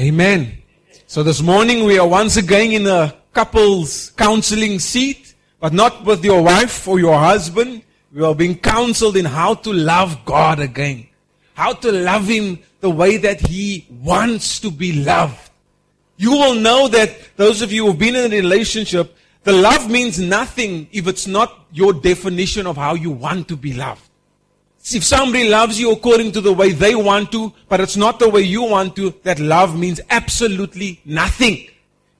Amen. So this morning we are once again in a couples counseling seat, but not with your wife or your husband. We are being counseled in how to love God again. How to love Him the way that He wants to be loved. You will know that those of you who've been in a relationship, the love means nothing if it's not your definition of how you want to be loved. If somebody loves you according to the way they want to, but it's not the way you want to, that love means absolutely nothing.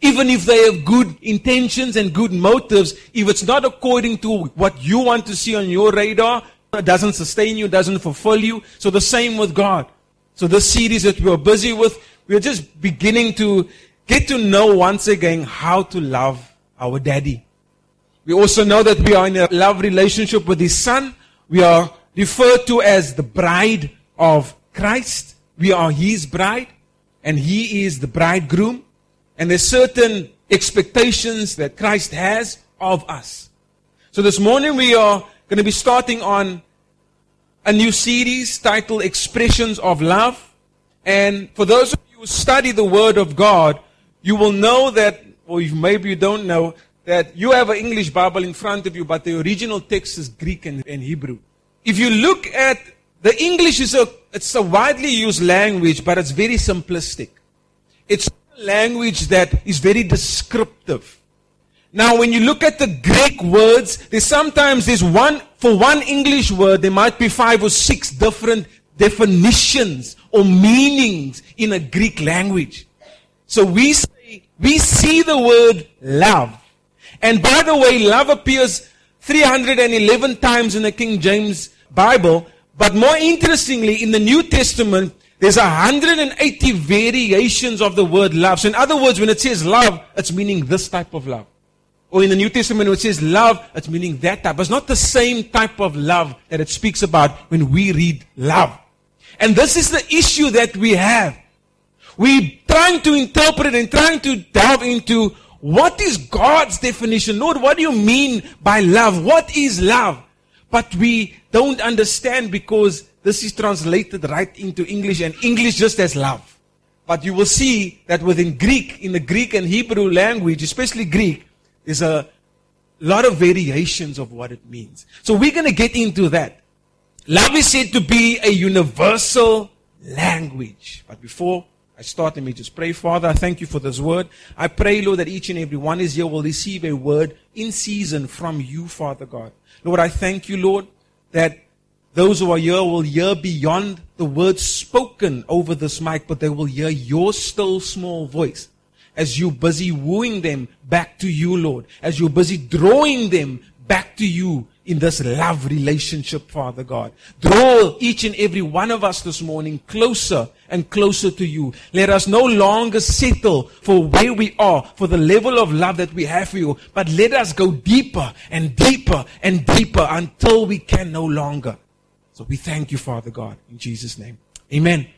Even if they have good intentions and good motives, if it's not according to what you want to see on your radar, it doesn't sustain you, doesn't fulfill you. So the same with God. So this series that we're busy with, we're just beginning to get to know once again how to love our daddy. We also know that we are in a love relationship with his son. We are referred to as the bride of Christ. We are his bride and he is the bridegroom. And there's certain expectations that Christ has of us. So this morning we are going to be starting on a new series titled Expressions of Love. And for those of you who study the Word of God, you will know that, or maybe you don't know, that you have an English Bible in front of you, but the original text is Greek and, and Hebrew. If you look at the English is a it's a widely used language, but it's very simplistic. It's a language that is very descriptive. Now, when you look at the Greek words, there's sometimes there's one for one English word, there might be five or six different definitions or meanings in a Greek language. So we say we see the word love. And by the way, love appears 311 times in the King James Bible, but more interestingly, in the New Testament, there's 180 variations of the word love. So in other words, when it says love, it's meaning this type of love. Or in the New Testament, when it says love, it's meaning that type. It's not the same type of love that it speaks about when we read love. And this is the issue that we have. We're trying to interpret and trying to delve into what is God's definition. Lord, what do you mean by love? What is love? But we don't understand because this is translated right into English and English just as love. But you will see that within Greek, in the Greek and Hebrew language, especially Greek, there's a lot of variations of what it means. So we're going to get into that. Love is said to be a universal language. But before I start, let me just pray. Father, I thank you for this word. I pray, Lord, that each and every one is here will receive a word in season from you, Father God. Lord, I thank you, Lord, that those who are here will hear beyond the words spoken over this mic, but they will hear your still small voice as you're busy wooing them back to you, Lord, as you're busy drawing them back to you in this love relationship, Father God. Draw each and every one of us this morning closer and closer to you. Let us no longer settle for where we are, for the level of love that we have for you, but let us go deeper and deeper and deeper until we can no longer. So we thank you, Father God, in Jesus' name. Amen.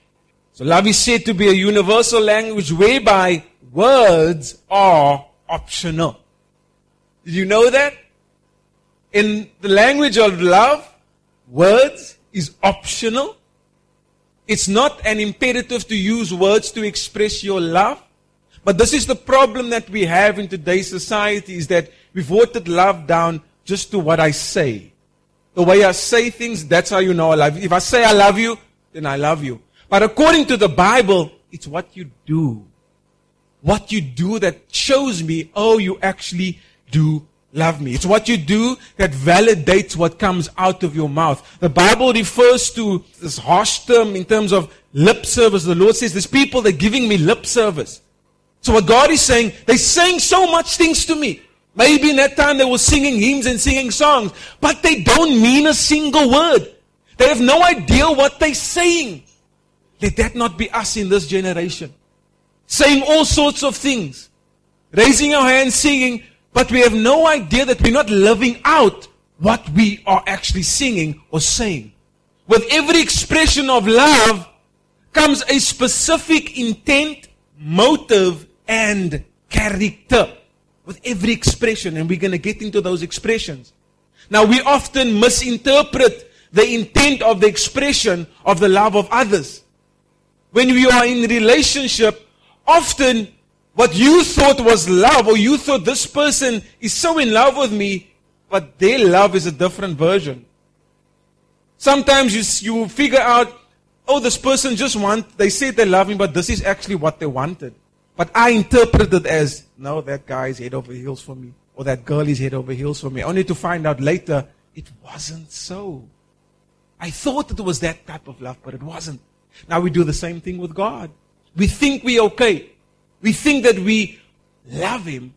So love is said to be a universal language whereby words are optional. Did you know that? in the language of love, words is optional. It's not an imperative to use words to express your love. But this is the problem that we have in today's society is that we've watered love down just to what I say. The way I say things, that's how you know I love you. If I say I love you, then I love you. But according to the Bible, it's what you do. What you do that shows me, oh, you actually do love me. It's what you do that validates what comes out of your mouth. The Bible refers to this harsh term in terms of lip service. The Lord says, there's people that are giving me lip service. So what God is saying, they're saying so much things to me. Maybe in that time they were singing hymns and singing songs, but they don't mean a single word. They have no idea what they're saying. Let that not be us in this generation. Saying all sorts of things. Raising our hands, singing, but we have no idea that we're not living out what we are actually singing or saying. With every expression of love comes a specific intent, motive, and character. With every expression, and we're going to get into those expressions. Now, we often misinterpret the intent of the expression of the love of others. When we are in relationship, often what you thought was love, or you thought this person is so in love with me, but their love is a different version. Sometimes you, you figure out, oh, this person just want, they say they love me, but this is actually what they wanted. But I interpret it as, no, that guy is head over heels for me, or that girl is head over heels for me, only to find out later it wasn't so. I thought it was that type of love, but it wasn't. Now we do the same thing with God. We think we're okay. We think that we love Him,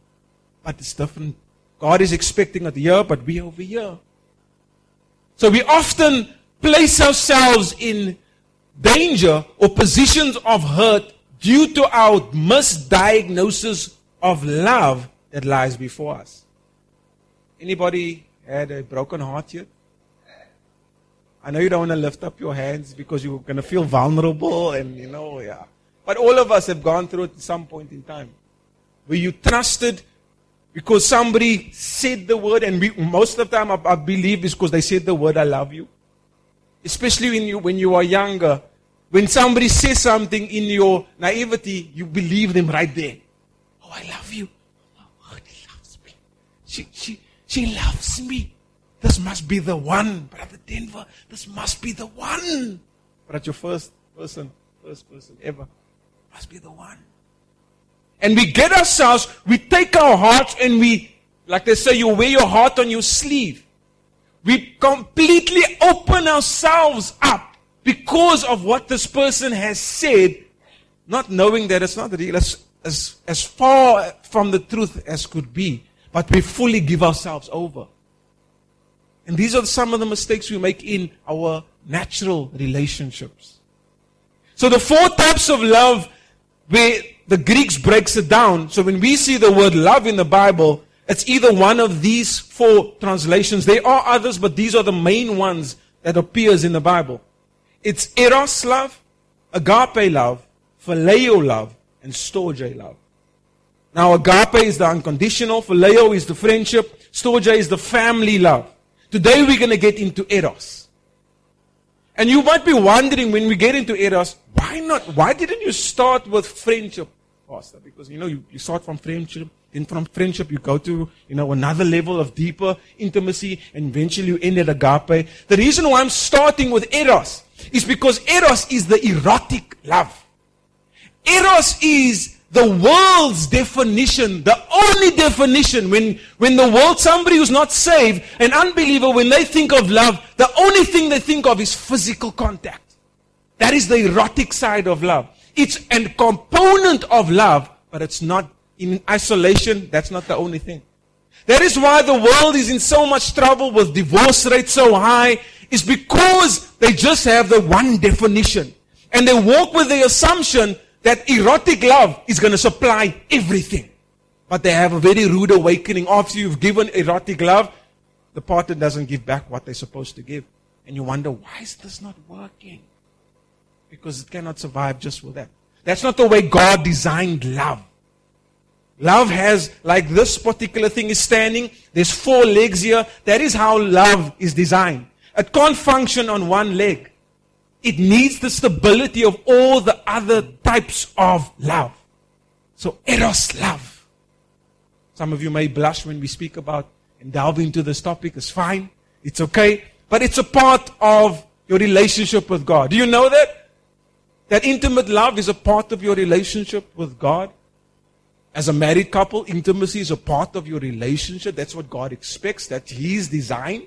but it's different. God is expecting it here, but we over here. So we often place ourselves in danger or positions of hurt due to our misdiagnosis of love that lies before us. Anybody had a broken heart yet? I know you don't want to lift up your hands because you're going to feel vulnerable and, you know, yeah. But all of us have gone through it at some point in time. Where you trusted because somebody said the word, and we, most of the time I, I believe is because they said the word, I love you. Especially when you, when you are younger. When somebody says something in your naivety, you believe them right there. Oh, I love you. Oh, he loves me. She, she, she loves me. This must be the one. Brother Denver, this must be the one. But your first person, first person ever, must be the one. And we get ourselves, we take our hearts and we, like they say, you wear your heart on your sleeve. We completely open ourselves up because of what this person has said, not knowing that it's not real, as, as, as far from the truth as could be. But we fully give ourselves over. And these are some of the mistakes we make in our natural relationships. So the four types of love where the Greeks breaks it down. So when we see the word love in the Bible, it's either one of these four translations. There are others, but these are the main ones that appears in the Bible. It's eros love, agape love, phileo love, and storge love. Now agape is the unconditional, phileo is the friendship, storge is the family love. Today we're going to get into Eros. And you might be wondering when we get into Eros, why not? Why didn't you start with friendship, Pastor? Because, you know, you, you start from friendship, then from friendship you go to, you know, another level of deeper intimacy, and eventually you end at agape. The reason why I'm starting with Eros is because Eros is the erotic love. Eros is the world's definition, the only definition, when, when the world, somebody who's not saved, an unbeliever, when they think of love, the only thing they think of is physical contact. That is the erotic side of love. It's a component of love, but it's not in isolation. That's not the only thing. That is why the world is in so much trouble with divorce rates so high, is because they just have the one definition. And they walk with the assumption that erotic love is going to supply everything. But they have a very rude awakening. After you've given erotic love, the partner doesn't give back what they're supposed to give. And you wonder, why is this not working? Because it cannot survive just with that. That's not the way God designed love. Love has, like this particular thing is standing, there's four legs here. That is how love is designed. It can't function on one leg. It needs the stability of all the other types of love. So, eros love. Some of you may blush when we speak about and delve into this topic. It's fine. It's okay. But it's a part of your relationship with God. Do you know that? That intimate love is a part of your relationship with God. As a married couple, intimacy is a part of your relationship. That's what God expects. That's His design.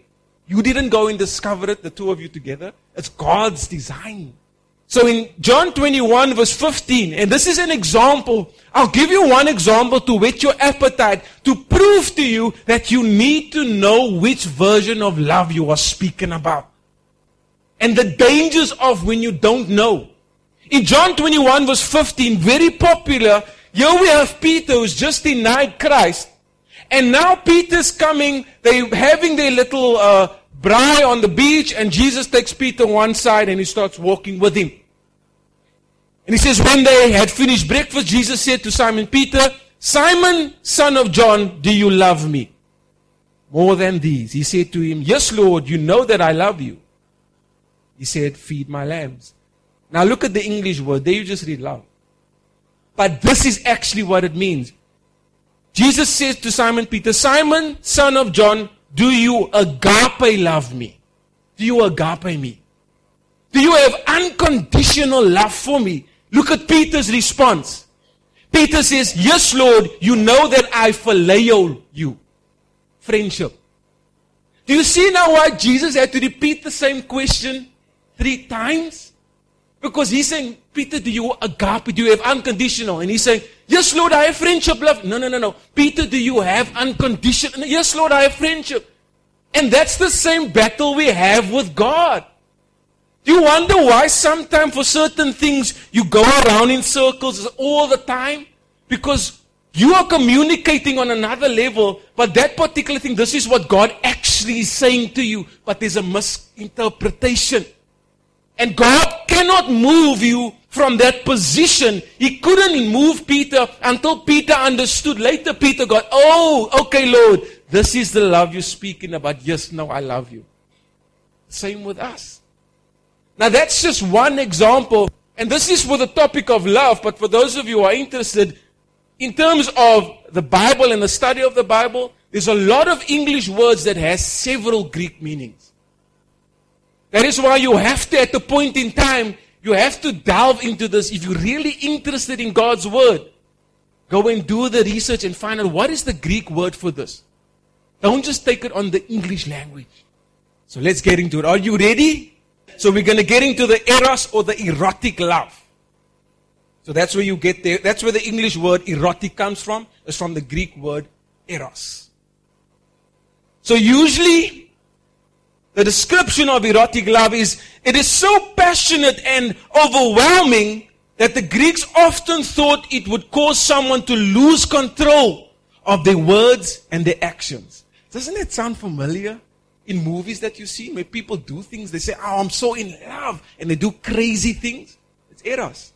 You didn't go and discover it, the two of you together. It's God's design. So in John 21 verse 15, and this is an example. I'll give you one example to whet your appetite, to prove to you that you need to know which version of love you are speaking about. And the dangers of when you don't know. In John 21 verse 15, very popular, here we have Peter who's just denied Christ. And now Peter's coming, they're having their little uh, braai on the beach, and Jesus takes Peter one side and he starts walking with him. And he says, when they had finished breakfast, Jesus said to Simon Peter, Simon, son of John, do you love me? More than these. He said to him, Yes, Lord, you know that I love you. He said, Feed my lambs. Now look at the English word. There you just read love. But this is actually what it means. Jesus says to Simon Peter, Simon, son of John, do you agape love me? Do you agape me? Do you have unconditional love for me? Look at Peter's response. Peter says, Yes, Lord, you know that I phileo you. Friendship. Do you see now why Jesus had to repeat the same question three times? Because he's saying, Peter, do you agape? Do you have unconditional? And he's saying, Yes, Lord, I have friendship, love. No, no, no, no. Peter, do you have unconditional? Yes, Lord, I have friendship. And that's the same battle we have with God. Do you wonder why sometimes for certain things you go around in circles all the time? Because you are communicating on another level, but that particular thing, this is what God actually is saying to you, but there's a misinterpretation. And God cannot move you from that position. He couldn't move Peter until Peter understood. Later, Peter got, oh, okay, Lord, this is the love you're speaking about. Yes, now I love you. Same with us. Now, that's just one example. And this is for the topic of love, but for those of you who are interested, in terms of the Bible and the study of the Bible, there's a lot of English words that has several Greek meanings. That is why you have to, at the point in time, you have to delve into this. If you're really interested in God's Word, go and do the research and find out what is the Greek word for this. Don't just take it on the English language. So let's get into it. Are you ready? So we're going to get into the eros or the erotic love. So that's where you get there. That's where the English word erotic comes from. It's from the Greek word eros. So usually the description of erotic love is it is so passionate and overwhelming that the Greeks often thought it would cause someone to lose control of their words and their actions. Doesn't it sound familiar? In movies that you see, where people do things, they say, Oh, I'm so in love, and they do crazy things. It's eros.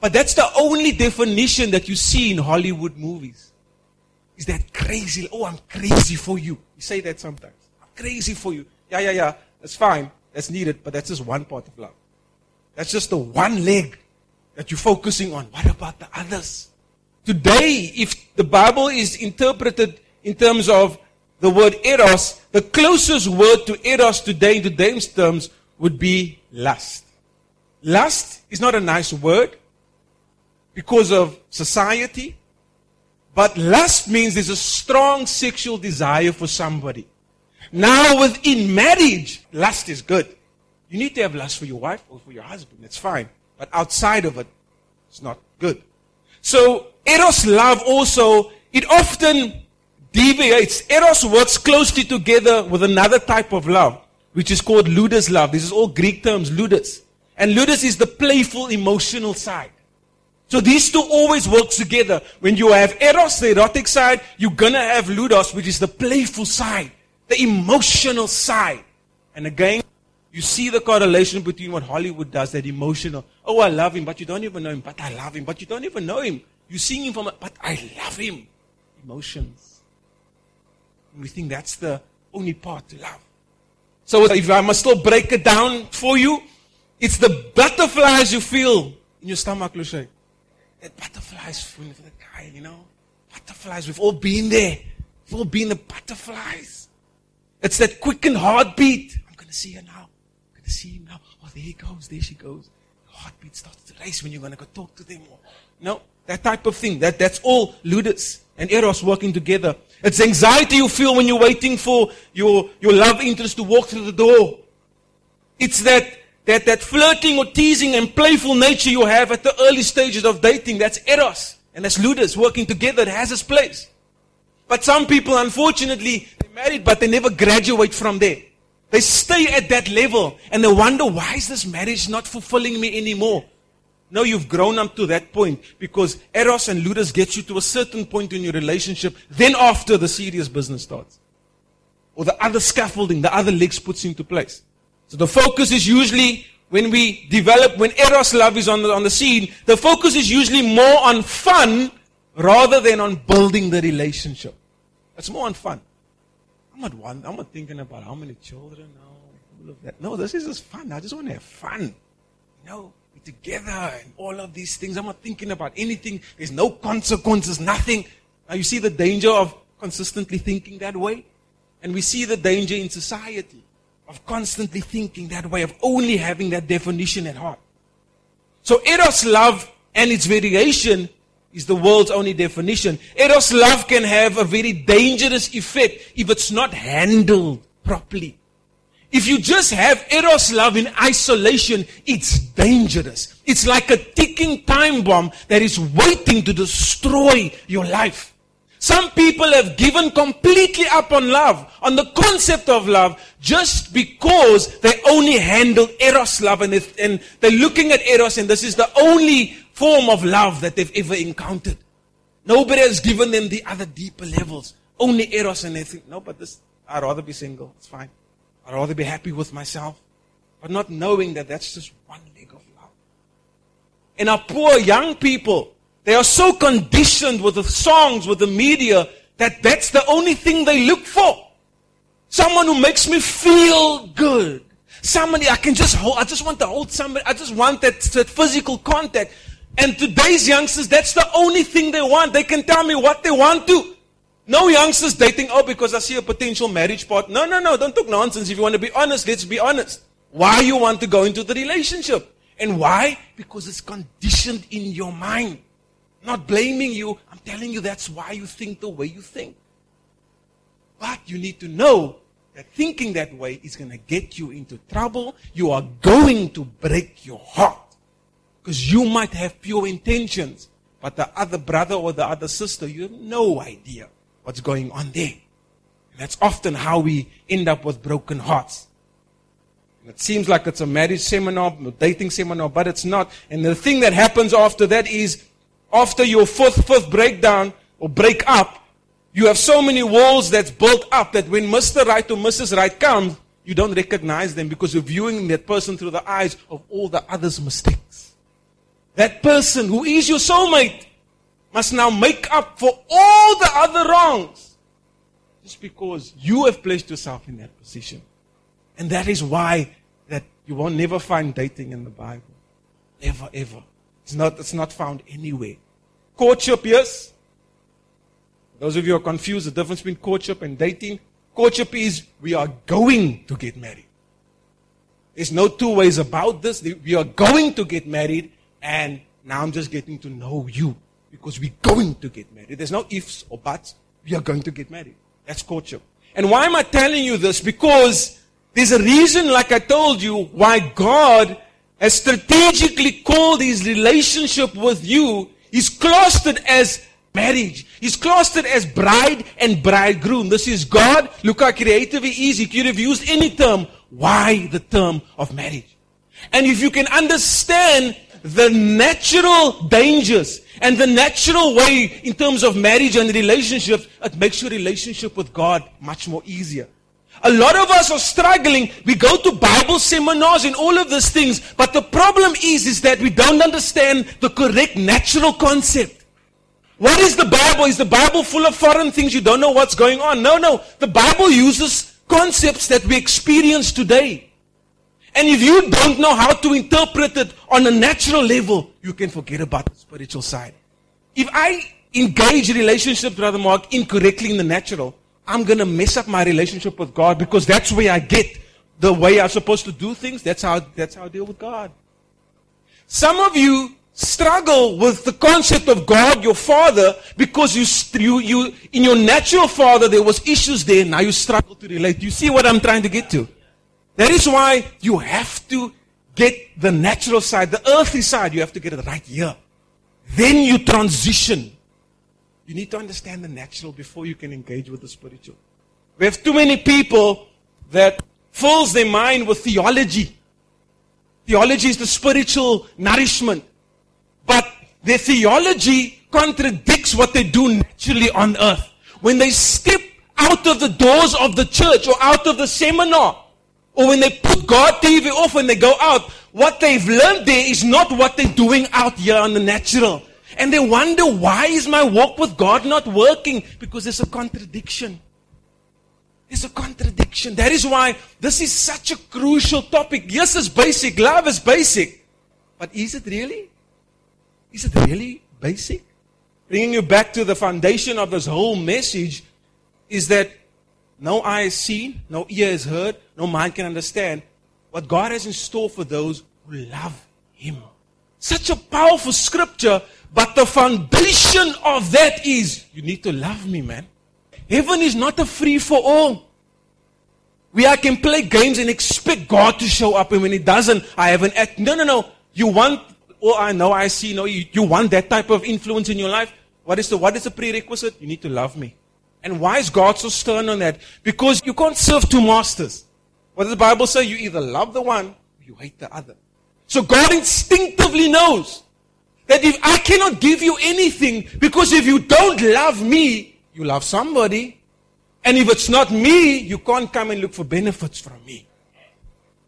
But that's the only definition that you see in Hollywood movies. Is that crazy? Oh, I'm crazy for you. You say that sometimes. I'm crazy for you. Yeah, yeah, yeah. That's fine. That's needed, but that's just one part of love. That's just the one leg that you're focusing on. What about the others? Today, if the Bible is interpreted in terms of the word eros, the closest word to eros today in today's terms would be lust. Lust is not a nice word because of society, but lust means there's a strong sexual desire for somebody. Now, within marriage, lust is good. You need to have lust for your wife or for your husband. That's fine. But outside of it, it's not good. So, Eros love also, it often deviates. Eros works closely together with another type of love, which is called ludus love. This is all Greek terms, ludus. And ludus is the playful, emotional side. So these two always work together. When you have eros, the erotic side, you're gonna have ludus, which is the playful side, the emotional side. And again, you see the correlation between what Hollywood does, that emotional. Oh, I love him, but you don't even know him. But I love him, but you don't even know him. You see him from, a, but I love him. Emotions. And we think that's the only part to love. So if I must still break it down for you, it's the butterflies you feel in your stomach, Lucia. That butterflies feeling for the guy, you know. Butterflies, we've all been there. We've all been the butterflies. It's that quickened heartbeat. I'm going to see her now. I'm going to see him now. Oh, there he goes. There she goes. The heartbeat starts to race when you're going to go talk to them. No, that type of thing. That, that's all ludus and eros working together. It's anxiety you feel when you're waiting for your, your love interest to walk through the door. It's that, that, that flirting or teasing and playful nature you have at the early stages of dating. That's eros. And that's ludus working together. It has its place. But some people, unfortunately, married, but they never graduate from there. They stay at that level and they wonder, why is this marriage not fulfilling me anymore? No, you've grown up to that point because Eros and Ludus get you to a certain point in your relationship. Then after the serious business starts. Or the other scaffolding, the other legs puts into place. So the focus is usually when we develop, when Eros love is on the, on the scene, the focus is usually more on fun rather than on building the relationship. It's more on fun. I'm not one, I'm not thinking about how many children, no, all of that. No, this is just fun. I just want to have fun. You know, We're together and all of these things. I'm not thinking about anything. There's no consequences, nothing. Now you see the danger of consistently thinking that way? And we see the danger in society of constantly thinking that way, of only having that definition at heart. So Eros love and its variation is the world's only definition. Eros love can have a very dangerous effect if it's not handled properly. If you just have Eros love in isolation, it's dangerous. It's like a ticking time bomb that is waiting to destroy your life. Some people have given completely up on love, on the concept of love, just because they only handle Eros love and, and they're looking at Eros and this is the only form of love that they've ever encountered. Nobody has given them the other deeper levels. Only Eros and they think, no, but this, I'd rather be single. It's fine. I'd rather be happy with myself. But not knowing that that's just one leg of love. And our poor young people, they are so conditioned with the songs, with the media, that that's the only thing they look for. Someone who makes me feel good. Somebody I can just hold. I just want to hold somebody. I just want that, that physical contact. And today's youngsters, that's the only thing they want. They can tell me what they want to. No youngsters dating, oh, because I see a potential marriage partner. No, no, no, don't talk nonsense. If you want to be honest, let's be honest. Why you want to go into the relationship? And why? Because it's conditioned in your mind not blaming you. I'm telling you that's why you think the way you think. But you need to know that thinking that way is going to get you into trouble. You are going to break your heart. Because you might have pure intentions, but the other brother or the other sister, you have no idea what's going on there. And that's often how we end up with broken hearts. And it seems like it's a marriage seminar, a dating seminar, but it's not. And the thing that happens after that is after your fourth, fifth breakdown or break up, you have so many walls that's built up that when Mr. Right or Mrs. Right comes, you don't recognize them because you're viewing that person through the eyes of all the others' mistakes. That person who is your soulmate must now make up for all the other wrongs just because you have placed yourself in that position. And that is why that you will never find dating in the Bible. Never, ever. It's not, it's not found anywhere. Courtship, yes. Those of you are confused, the difference between courtship and dating. Courtship is we are going to get married. There's no two ways about this. We are going to get married, and now I'm just getting to know you because we're going to get married. There's no ifs or buts. We are going to get married. That's courtship. And why am I telling you this? Because there's a reason, like I told you, why God has strategically called his relationship with you, he's clustered as marriage. He's clustered as bride and bridegroom. This is God. Look how creative he is. He could have used any term. Why the term of marriage? And if you can understand the natural dangers and the natural way in terms of marriage and relationships, it makes your relationship with God much more easier. A lot of us are struggling. We go to Bible seminars and all of these things, but the problem is, is that we don't understand the correct natural concept. What is the Bible? Is the Bible full of foreign things? You don't know what's going on. No, no. The Bible uses concepts that we experience today. And if you don't know how to interpret it on a natural level, you can forget about the spiritual side. If I engage relationships, Brother Mark, incorrectly in the natural, I'm going to mess up my relationship with God because that's where I get the way I'm supposed to do things. That's how, that's how I deal with God. Some of you struggle with the concept of God, your father, because you, you, you, in your natural father, there was issues there. Now you struggle to relate. You see what I'm trying to get to? That is why you have to get the natural side, the earthly side, you have to get it right here. Then you transition you need to understand the natural before you can engage with the spiritual. We have too many people that fills their mind with theology. Theology is the spiritual nourishment. But their theology contradicts what they do naturally on earth. When they step out of the doors of the church or out of the seminar, or when they put God TV off when they go out, what they've learned there is not what they're doing out here on the natural. And they wonder, why is my walk with God not working? Because there's a contradiction. There's a contradiction. That is why this is such a crucial topic. Yes, it's basic. Love is basic. But is it really? Is it really basic? Bringing you back to the foundation of this whole message is that no eye has seen, no ear has heard, no mind can understand what God has in store for those who love Him. Such a powerful scripture, but the foundation of that is you need to love me, man. Heaven is not a free for all. We I can play games and expect God to show up, and when He doesn't, I have an act. No, no, no. You want, oh, I know, I see, no, you, you want that type of influence in your life. What is the what is the prerequisite? You need to love me. And why is God so stern on that? Because you can't serve two masters. What does the Bible say? You either love the one or you hate the other. So God instinctively knows that if I cannot give you anything, because if you don't love me, you love somebody. And if it's not me, you can't come and look for benefits from me.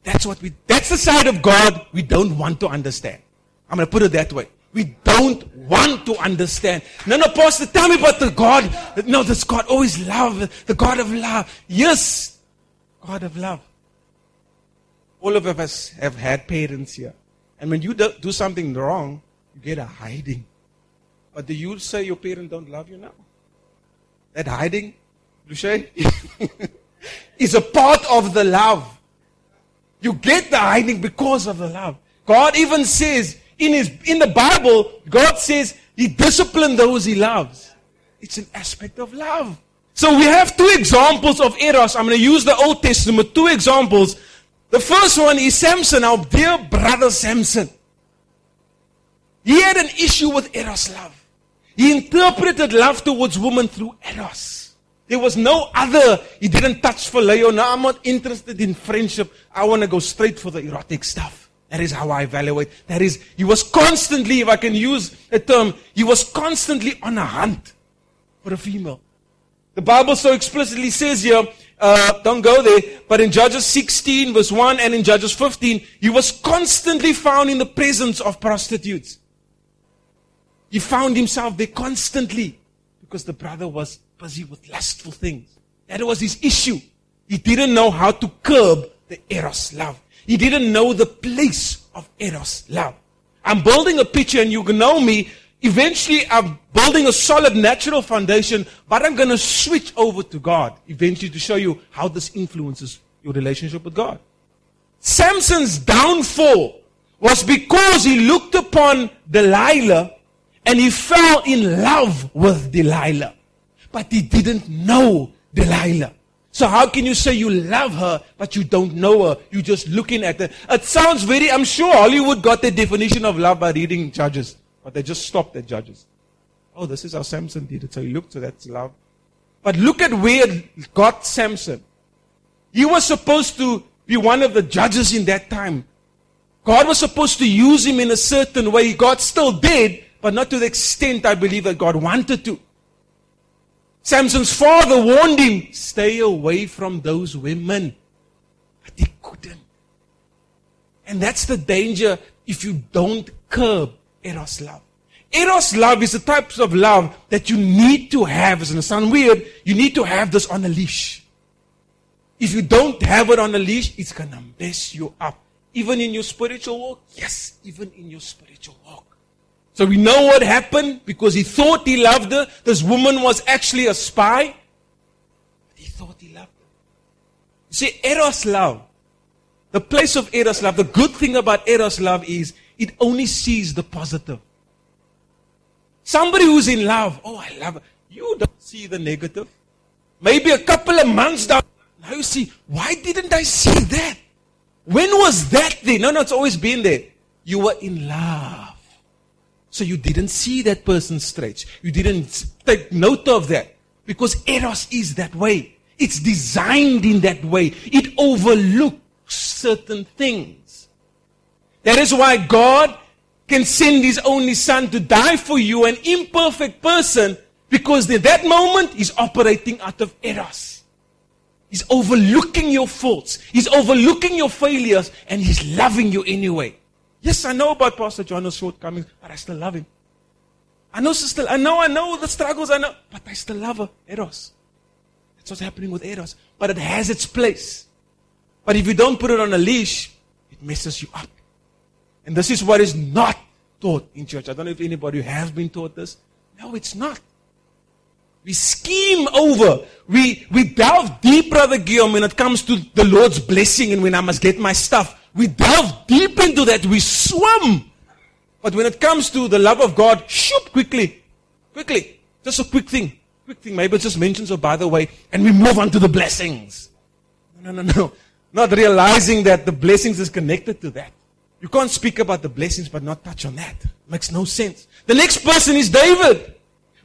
That's what we, that's the side of God we don't want to understand. I'm going to put it that way. We don't want to understand. No, no, Pastor, tell me about the God. No, this God always love, the God of love. Yes, God of love. All of us have had parents here. And when you do something wrong, you get a hiding. But do you say your parents don't love you now? That hiding, Lucia, is a part of the love. You get the hiding because of the love. God even says, in his in the Bible, God says he disciplines those he loves. It's an aspect of love. So we have two examples of eros. I'm going to use the Old Testament, two examples. The first one is Samson, our dear brother Samson. He had an issue with eros love. He interpreted love towards women through eros. There was no other. He didn't touch phileo. No, I'm not interested in friendship. I want to go straight for the erotic stuff. That is how I evaluate. That is, he was constantly, if I can use a term, he was constantly on a hunt for a female. The Bible so explicitly says here, uh, don't go there, but in Judges 16 verse 1 and in Judges 15, he was constantly found in the presence of prostitutes. He found himself there constantly because the brother was busy with lustful things. That was his issue. He didn't know how to curb the eros love. He didn't know the place of Eros love. I'm building a picture and you know me. Eventually, I'm building a solid natural foundation, but I'm going to switch over to God eventually to show you how this influences your relationship with God. Samson's downfall was because he looked upon Delilah and he fell in love with Delilah. But he didn't know Delilah. So how can you say you love her, but you don't know her? You're just looking at her. It sounds very, I'm sure Hollywood got the definition of love by reading Judges, but they just stopped at Judges. Oh, this is how Samson did it. So he looked, to that love. But look at where got Samson. He was supposed to be one of the judges in that time. God was supposed to use him in a certain way. God still did, but not to the extent I believe that God wanted to. Samson's father warned him, stay away from those women. But he couldn't. And that's the danger if you don't curb Eros love. Eros love is the types of love that you need to have. It's going to sound weird. You need to have this on a leash. If you don't have it on a leash, it's going to mess you up. Even in your spiritual walk? Yes, even in your spiritual walk. So we know what happened because he thought he loved her. This woman was actually a spy. He thought he loved her. You see, Eros love, the place of Eros love, the good thing about Eros love is it only sees the positive. Somebody who's in love, oh, I love her. You don't see the negative. Maybe a couple of months down, now you see, why didn't I see that? When was that there? No, no, it's always been there. You were in love. So you didn't see that person stretch. You didn't take note of that. Because Eros is that way. It's designed in that way. It overlooks certain things. That is why God can send His only Son to die for you, an imperfect person, because in that moment He's operating out of Eros. He's overlooking your faults. He's overlooking your failures, and He's loving you anyway. Yes, I know about Pastor John's shortcomings, but I still love him. I know sister, I know, I know the struggles, I know, but I still love her. Eros. That's what's happening with Eros. But it has its place. But if you don't put it on a leash, it messes you up. And this is what is not taught in church. I don't know if anybody has been taught this. No, it's not. We scheme over. We, we delve deep, Brother Guillaume, when it comes to the Lord's blessing and when I must get my stuff. We delve deep into that. We swim. But when it comes to the love of God, shoot quickly. Quickly. Just a quick thing. Quick thing. Maybe just mentions, oh, by the way, and we move on to the blessings. No, no, no, no. Not realizing that the blessings is connected to that. You can't speak about the blessings but not touch on that. Makes no sense. The next person is David.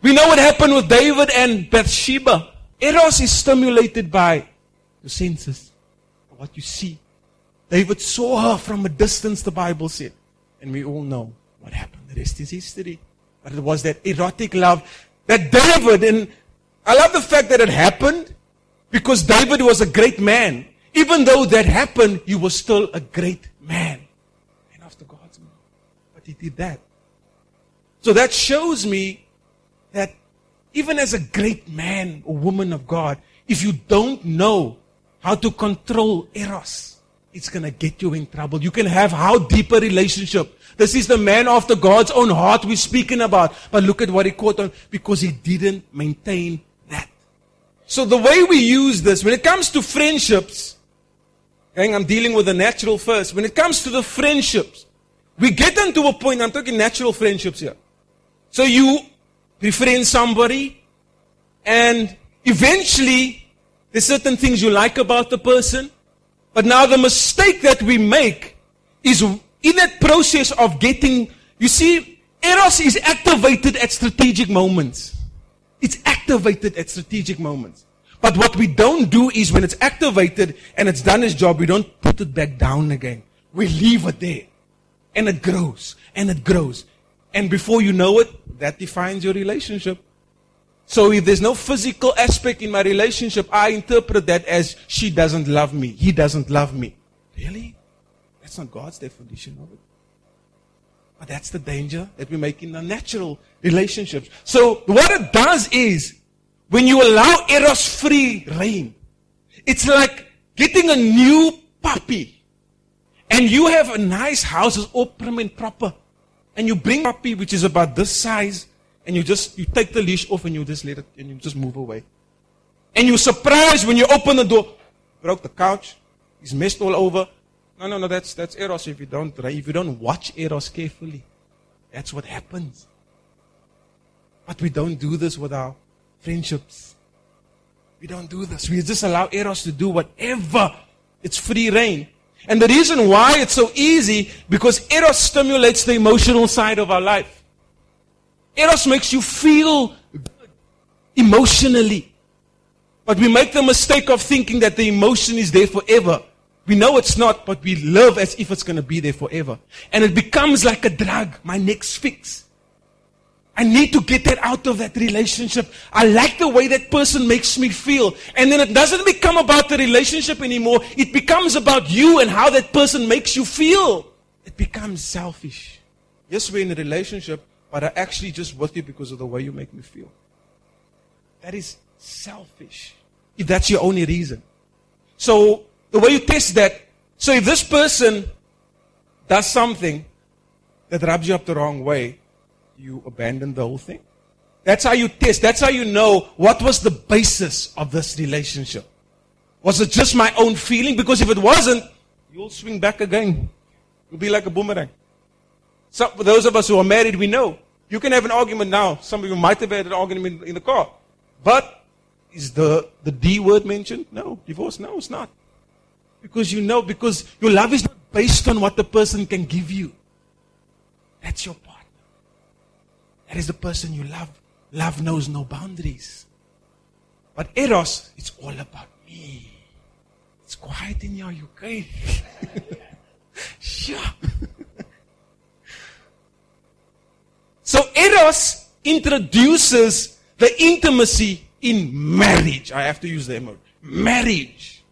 We know what happened with David and Bathsheba. Eros is stimulated by the senses, what you see. David saw her from a distance, the Bible said. And we all know what happened. The rest is history. But it was that erotic love that David, and I love the fact that it happened because David was a great man. Even though that happened, he was still a great man. And after God's will. But he did that. So that shows me that even as a great man or woman of God, if you don't know how to control eros, it's going to get you in trouble. You can have how deep a relationship. This is the man after God's own heart we're speaking about. But look at what he caught on because he didn't maintain that. So the way we use this, when it comes to friendships, I'm dealing with the natural first. When it comes to the friendships, we get into a point, I'm talking natural friendships here. So you befriend somebody, and eventually, there's certain things you like about the person, but now the mistake that we make is in that process of getting, you see, Eros is activated at strategic moments. It's activated at strategic moments. But what we don't do is when it's activated and it's done its job, we don't put it back down again. We leave it there. And it grows and it grows. And before you know it, that defines your relationship. So if there's no physical aspect in my relationship, I interpret that as she doesn't love me. He doesn't love me. Really? That's not God's definition of it. But that's the danger that we make in the natural relationships. So what it does is when you allow Eros free reign, it's like getting a new puppy. And you have a nice house, it's prim and proper. And you bring a puppy, which is about this size, and you just, you take the leash off and you just let it, and you just move away. And you're surprised when you open the door, broke the couch, he's messed all over. No, no, no, that's, that's Eros if you don't, if you don't watch Eros carefully. That's what happens. But we don't do this with our friendships. We don't do this. We just allow Eros to do whatever. It's free reign. And the reason why it's so easy, because Eros stimulates the emotional side of our life. Eros makes you feel emotionally. But we make the mistake of thinking that the emotion is there forever. We know it's not, but we live as if it's going to be there forever. And it becomes like a drug, my next fix. I need to get that out of that relationship. I like the way that person makes me feel. And then it doesn't become about the relationship anymore. It becomes about you and how that person makes you feel. It becomes selfish. Yes, we're in a relationship, but I actually just with you because of the way you make me feel. That is selfish. If that's your only reason. So the way you test that, so if this person does something that rubs you up the wrong way, you abandon the whole thing. That's how you test. That's how you know what was the basis of this relationship. Was it just my own feeling? Because if it wasn't, you'll swing back again. You'll be like a boomerang. So for those of us who are married, we know. You can have an argument now. Some of you might have had an argument in the car. But is the, the D word mentioned? No. Divorce? No, it's not. Because you know, because your love is not based on what the person can give you. That's your that is the person you love. Love knows no boundaries. But Eros, it's all about me. It's quiet in your UK. sure. so Eros introduces the intimacy in marriage. I have to use the word. Marriage.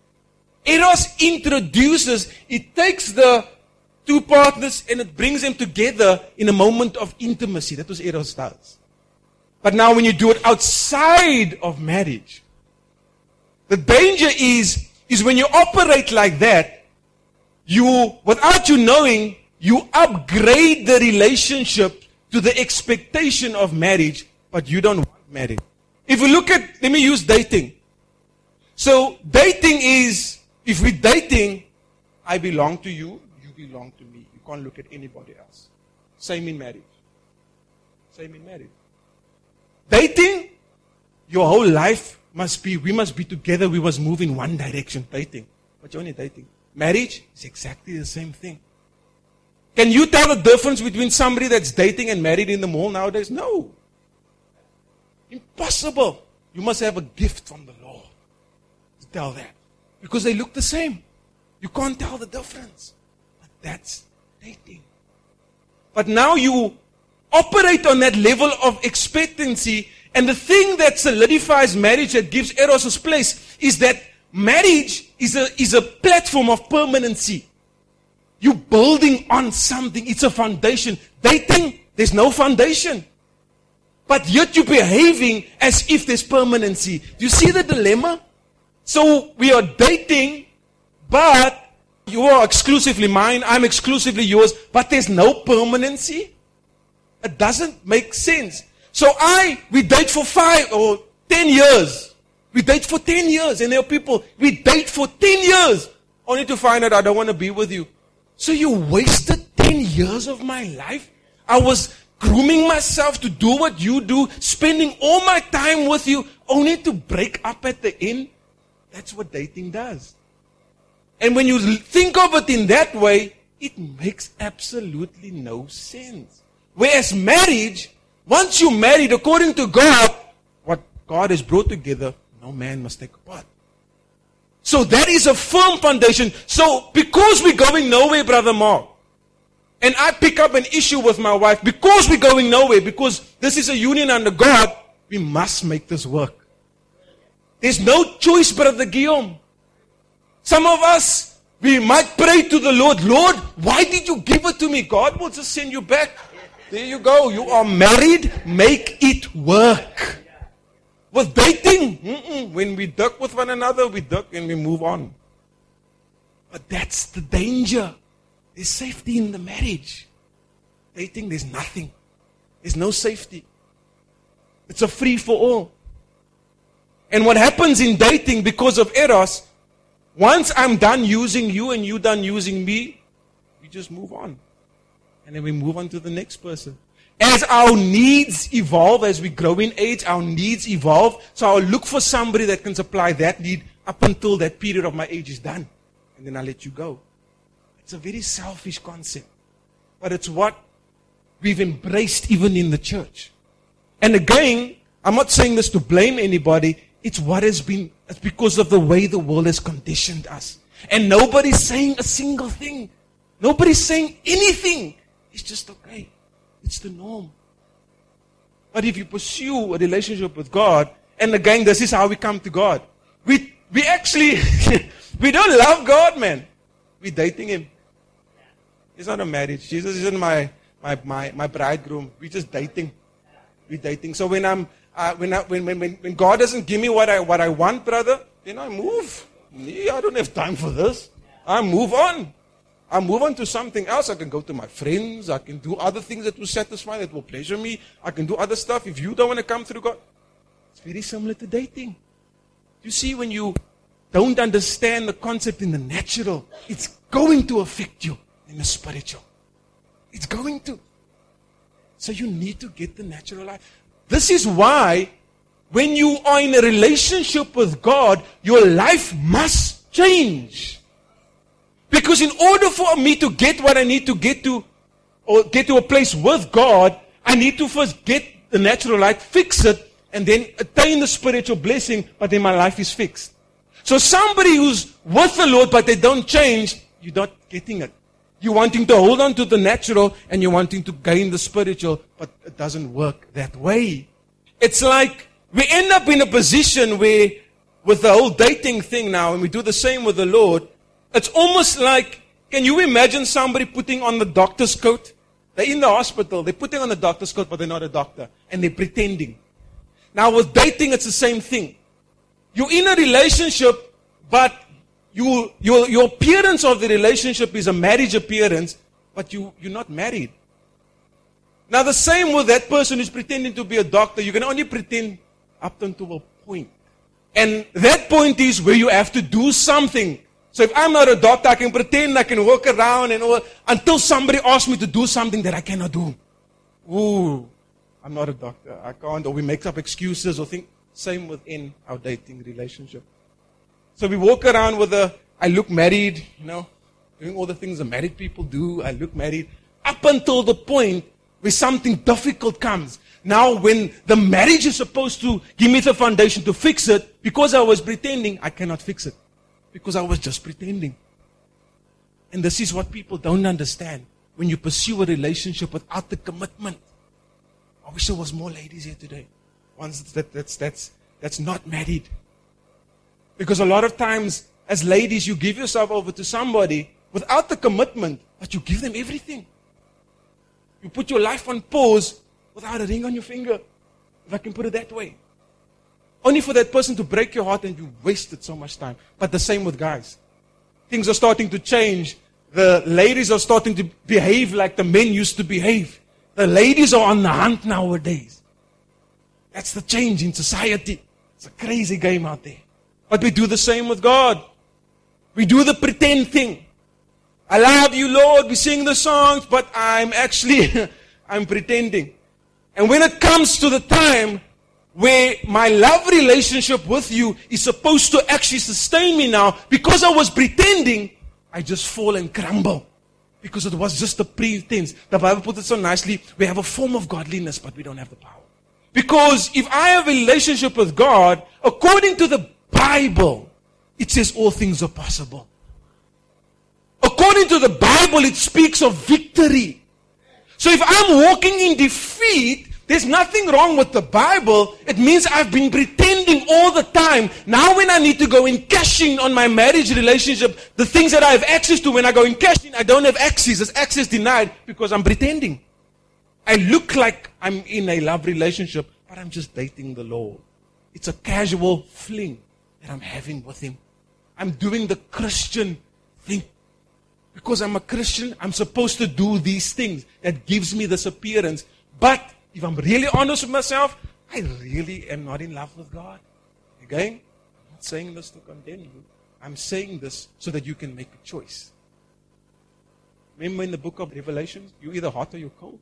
Eros introduces, it takes the two partners and it brings them together in a moment of intimacy. That was Eros does. But now when you do it outside of marriage, the danger is, is when you operate like that, you, without you knowing, you upgrade the relationship to the expectation of marriage, but you don't want marriage. If we look at, let me use dating. So dating is, if we're dating, I belong to you, you belong to me. You can't look at anybody else. Same in marriage. Same in marriage. Dating, your whole life must be, we must be together, we must move in one direction. Dating. But you're only dating. Marriage is exactly the same thing. Can you tell the difference between somebody that's dating and married in the mall nowadays? No. Impossible. You must have a gift from the Lord to tell that. Because they look the same. You can't tell the difference. That's dating. But now you operate on that level of expectancy. And the thing that solidifies marriage, that gives Eros its place, is that marriage is a, is a platform of permanency. You're building on something. It's a foundation. Dating, there's no foundation. But yet you're behaving as if there's permanency. Do you see the dilemma? So we are dating, but you are exclusively mine, I'm exclusively yours, but there's no permanency. It doesn't make sense. So I, we date for five or ten years. We date for ten years. And there are people, we date for ten years, only to find out I don't want to be with you. So you wasted ten years of my life? I was grooming myself to do what you do, spending all my time with you, only to break up at the end. That's what dating does. And when you think of it in that way, it makes absolutely no sense. Whereas marriage, once you're married according to God, what God has brought together, no man must take apart. So that is a firm foundation. So because we're going nowhere, Brother Mark, and I pick up an issue with my wife because we're going nowhere, because this is a union under God, we must make this work. There's no choice, Brother Guillaume. Some of us, we might pray to the Lord, Lord, why did you give it to me? God will just send you back. There you go. You are married. Make it work. With dating, when we duck with one another, we duck and we move on. But that's the danger. There's safety in the marriage. Dating, there's nothing. There's no safety. It's a free for all. And what happens in dating because of Eros, once I'm done using you and you done using me, we just move on. And then we move on to the next person. As our needs evolve, as we grow in age, our needs evolve. So I'll look for somebody that can supply that need up until that period of my age is done. And then I'll let you go. It's a very selfish concept. But it's what we've embraced even in the church. And again, I'm not saying this to blame anybody. It's what has been, it's because of the way the world has conditioned us. And nobody's saying a single thing. Nobody's saying anything. It's just okay. It's the norm. But if you pursue a relationship with God, and again, this is how we come to God. We, we actually, we don't love God, man. We're dating Him. It's not a marriage. Jesus isn't my, my, my, my bridegroom. We're just dating. We're dating. So when I'm, uh, when, I, when, when, when God doesn't give me what I, what I want, brother, then I move. I don't have time for this. I move on. I move on to something else. I can go to my friends. I can do other things that will satisfy, that will pleasure me. I can do other stuff. If you don't want to come through God, it's very similar to dating. You see, when you don't understand the concept in the natural, it's going to affect you in the spiritual. It's going to. So you need to get the natural life. This is why when you are in a relationship with God, your life must change. Because in order for me to get what I need to get to, or get to a place with God, I need to first get the natural light, fix it, and then attain the spiritual blessing, but then my life is fixed. So somebody who's with the Lord, but they don't change, you're not getting it. You're wanting to hold on to the natural and you're wanting to gain the spiritual, but it doesn't work that way. It's like we end up in a position where, with the whole dating thing now, and we do the same with the Lord, it's almost like, can you imagine somebody putting on the doctor's coat? They're in the hospital, they're putting on the doctor's coat, but they're not a doctor, and they're pretending. Now, with dating, it's the same thing. You're in a relationship, but you, your, your appearance of the relationship is a marriage appearance, but you, you're not married. Now, the same with that person who's pretending to be a doctor. You can only pretend up until a point. And that point is where you have to do something. So if I'm not a doctor, I can pretend I can walk around and all until somebody asks me to do something that I cannot do. Ooh, I'm not a doctor. I can't. Or we make up excuses or think. Same within our dating relationship. So we walk around with a, I look married, you know, doing all the things the married people do. I look married. Up until the point where something difficult comes. Now, when the marriage is supposed to give me the foundation to fix it, because I was pretending, I cannot fix it. Because I was just pretending. And this is what people don't understand when you pursue a relationship without the commitment. I wish there was more ladies here today. Ones that, that's, that's, that's not married. Because a lot of times, as ladies, you give yourself over to somebody without the commitment, but you give them everything. You put your life on pause without a ring on your finger, if I can put it that way. Only for that person to break your heart and you wasted so much time. But the same with guys. Things are starting to change. The ladies are starting to behave like the men used to behave. The ladies are on the hunt nowadays. That's the change in society. It's a crazy game out there. But we do the same with God. We do the pretend thing. I love you, Lord. We sing the songs, but I'm actually, I'm pretending. And when it comes to the time where my love relationship with you is supposed to actually sustain me now, because I was pretending, I just fall and crumble. Because it was just a pretense. The Bible puts it so nicely. We have a form of godliness, but we don't have the power. Because if I have a relationship with God, according to the Bible, it says all things are possible. According to the Bible, it speaks of victory. So if I'm walking in defeat, there's nothing wrong with the Bible. It means I've been pretending all the time. Now, when I need to go in cashing on my marriage relationship, the things that I have access to, when I go in cashing, I don't have access. There's access denied because I'm pretending. I look like I'm in a love relationship, but I'm just dating the Lord. It's a casual fling that I'm having with Him. I'm doing the Christian thing. Because I'm a Christian, I'm supposed to do these things that gives me this appearance. But if I'm really honest with myself, I really am not in love with God. Again, I'm not saying this to condemn you. I'm saying this so that you can make a choice. Remember in the book of Revelation, you're either hot or you're cold.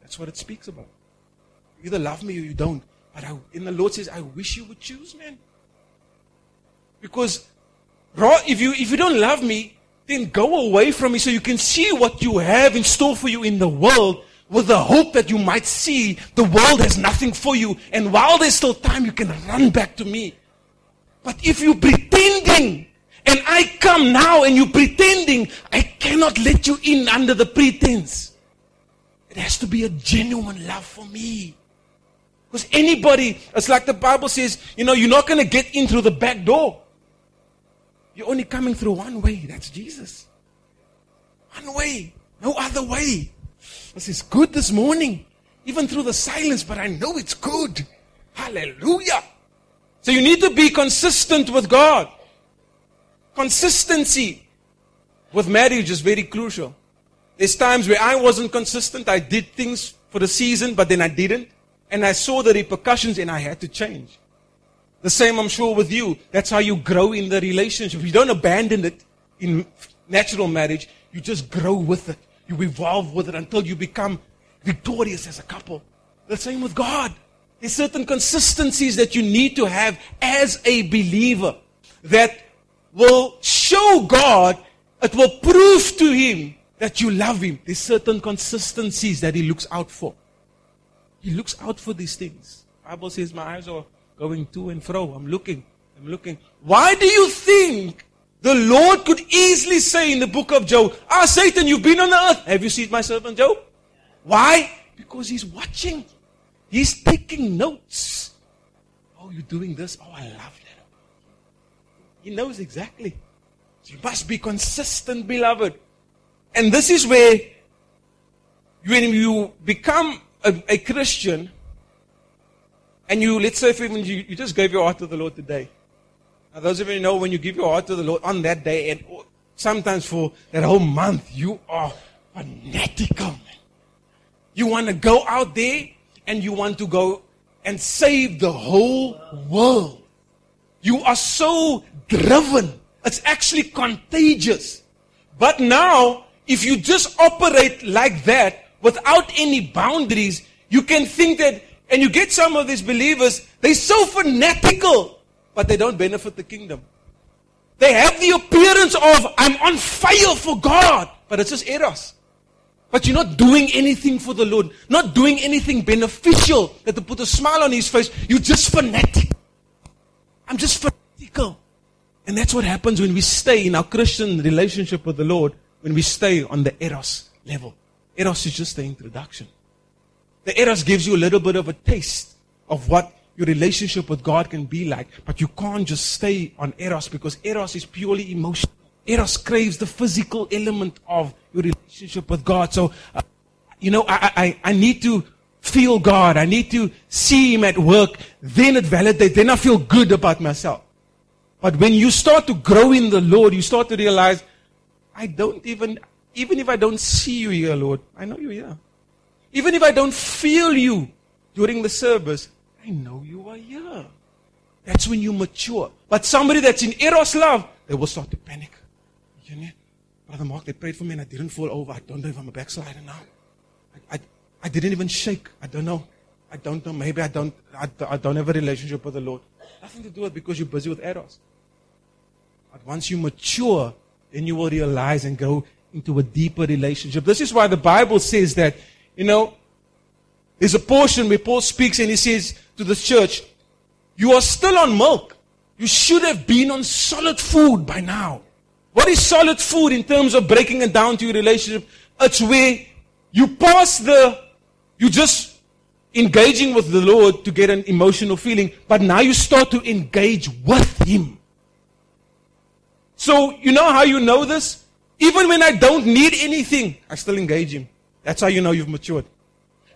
That's what it speaks about. You either love me or you don't. But I, in the Lord says, I wish you would choose, man. Because if you if you don't love me, then go away from me so you can see what you have in store for you in the world with the hope that you might see the world has nothing for you. And while there's still time, you can run back to me. But if you're pretending, and I come now and you're pretending, I cannot let you in under the pretense. It has to be a genuine love for me. Because anybody, it's like the Bible says, you know, you're not going to get in through the back door. You're only coming through one way. That's Jesus. One way. No other way. This is good this morning. Even through the silence, but I know it's good. Hallelujah. So you need to be consistent with God. Consistency with marriage is very crucial. There's times where I wasn't consistent. I did things for the season, but then I didn't. And I saw the repercussions and I had to change. The same, I'm sure, with you. That's how you grow in the relationship. You don't abandon it in natural marriage. You just grow with it. You evolve with it until you become victorious as a couple. The same with God. There's certain consistencies that you need to have as a believer that will show God, it will prove to Him that you love Him. There's certain consistencies that He looks out for. He looks out for these things. Bible says, My eyes are going to and fro. I'm looking. I'm looking. Why do you think the Lord could easily say in the book of Job, Ah, Satan, you've been on the earth. Have you seen my servant Job? Why? Because he's watching. He's taking notes. Oh, you're doing this? Oh, I love that. He knows exactly. So you must be consistent, beloved. And this is where when you become a, a Christian, and you, let's say, for even you, you just gave your heart to the Lord today. Now, those of you know when you give your heart to the Lord on that day, and sometimes for that whole month, you are fanatical. You want to go out there and you want to go and save the whole world. You are so driven. It's actually contagious. But now, if you just operate like that without any boundaries, you can think that, and you get some of these believers, they're so fanatical, but they don't benefit the kingdom. They have the appearance of, I'm on fire for God, but it's just eros. But you're not doing anything for the Lord, not doing anything beneficial that to put a smile on his face. You're just fanatic. I'm just fanatical. And that's what happens when we stay in our Christian relationship with the Lord, when we stay on the eros level. Eros is just the introduction. The eros gives you a little bit of a taste of what your relationship with God can be like, but you can't just stay on eros because eros is purely emotional. Eros craves the physical element of your relationship with God. So, uh, you know, I, I, I need to feel God. I need to see Him at work. Then it validates. Then I feel good about myself. But when you start to grow in the Lord, you start to realize, I don't even, even if I don't see you here, Lord, I know you're here. Even if I don't feel you during the service, I know you are here. That's when you mature. But somebody that's in Eros love, they will start to panic. You know, Brother Mark, they prayed for me and I didn't fall over. I don't know if I'm a backslider now. I, I, I didn't even shake. I don't know. I don't know. Maybe I don't, I, I don't have a relationship with the Lord. Nothing to do with it because you're busy with eros. But once you mature, then you will realize and go into a deeper relationship. This is why the Bible says that, you know, there's a portion where Paul speaks and he says to the church, You are still on milk. You should have been on solid food by now. What is solid food in terms of breaking it down to your relationship? It's where you pass the, you just engaging with the Lord to get an emotional feeling, but now you start to engage with Him. So, you know how you know this? Even when I don't need anything, I still engage Him. That's how you know you've matured.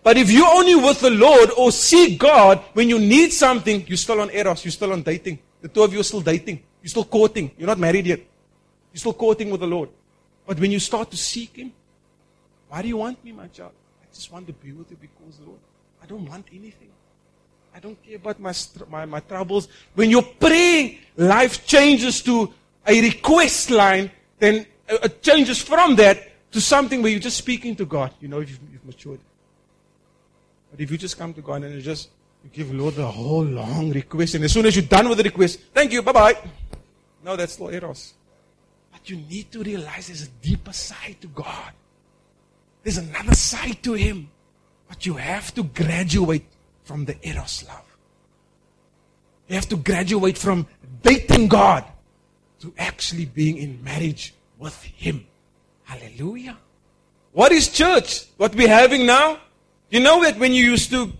But if you're only with the Lord or see God when you need something, you're still on eros, you're still on dating. The two of you are still dating. You're still courting. You're not married yet. You're still courting with the Lord. But when you start to seek Him, why do you want me, my child? I just want to be with you because, Lord, I don't want anything. I don't care about my, my, my troubles. When you're praying, life changes to a request line, then it changes from that to something where you're just speaking to God. You know, you've, you've matured. But if you just come to God and you just you give Lord the whole long request, and as soon as you're done with the request, thank you, bye bye. No, that's still eros. But you need to realize there's a deeper side to God. There's another side to him. But you have to graduate from the Eros love. You have to graduate from dating God to actually being in marriage with Him. Hallelujah. What is church? What we're having now? You know that when you used to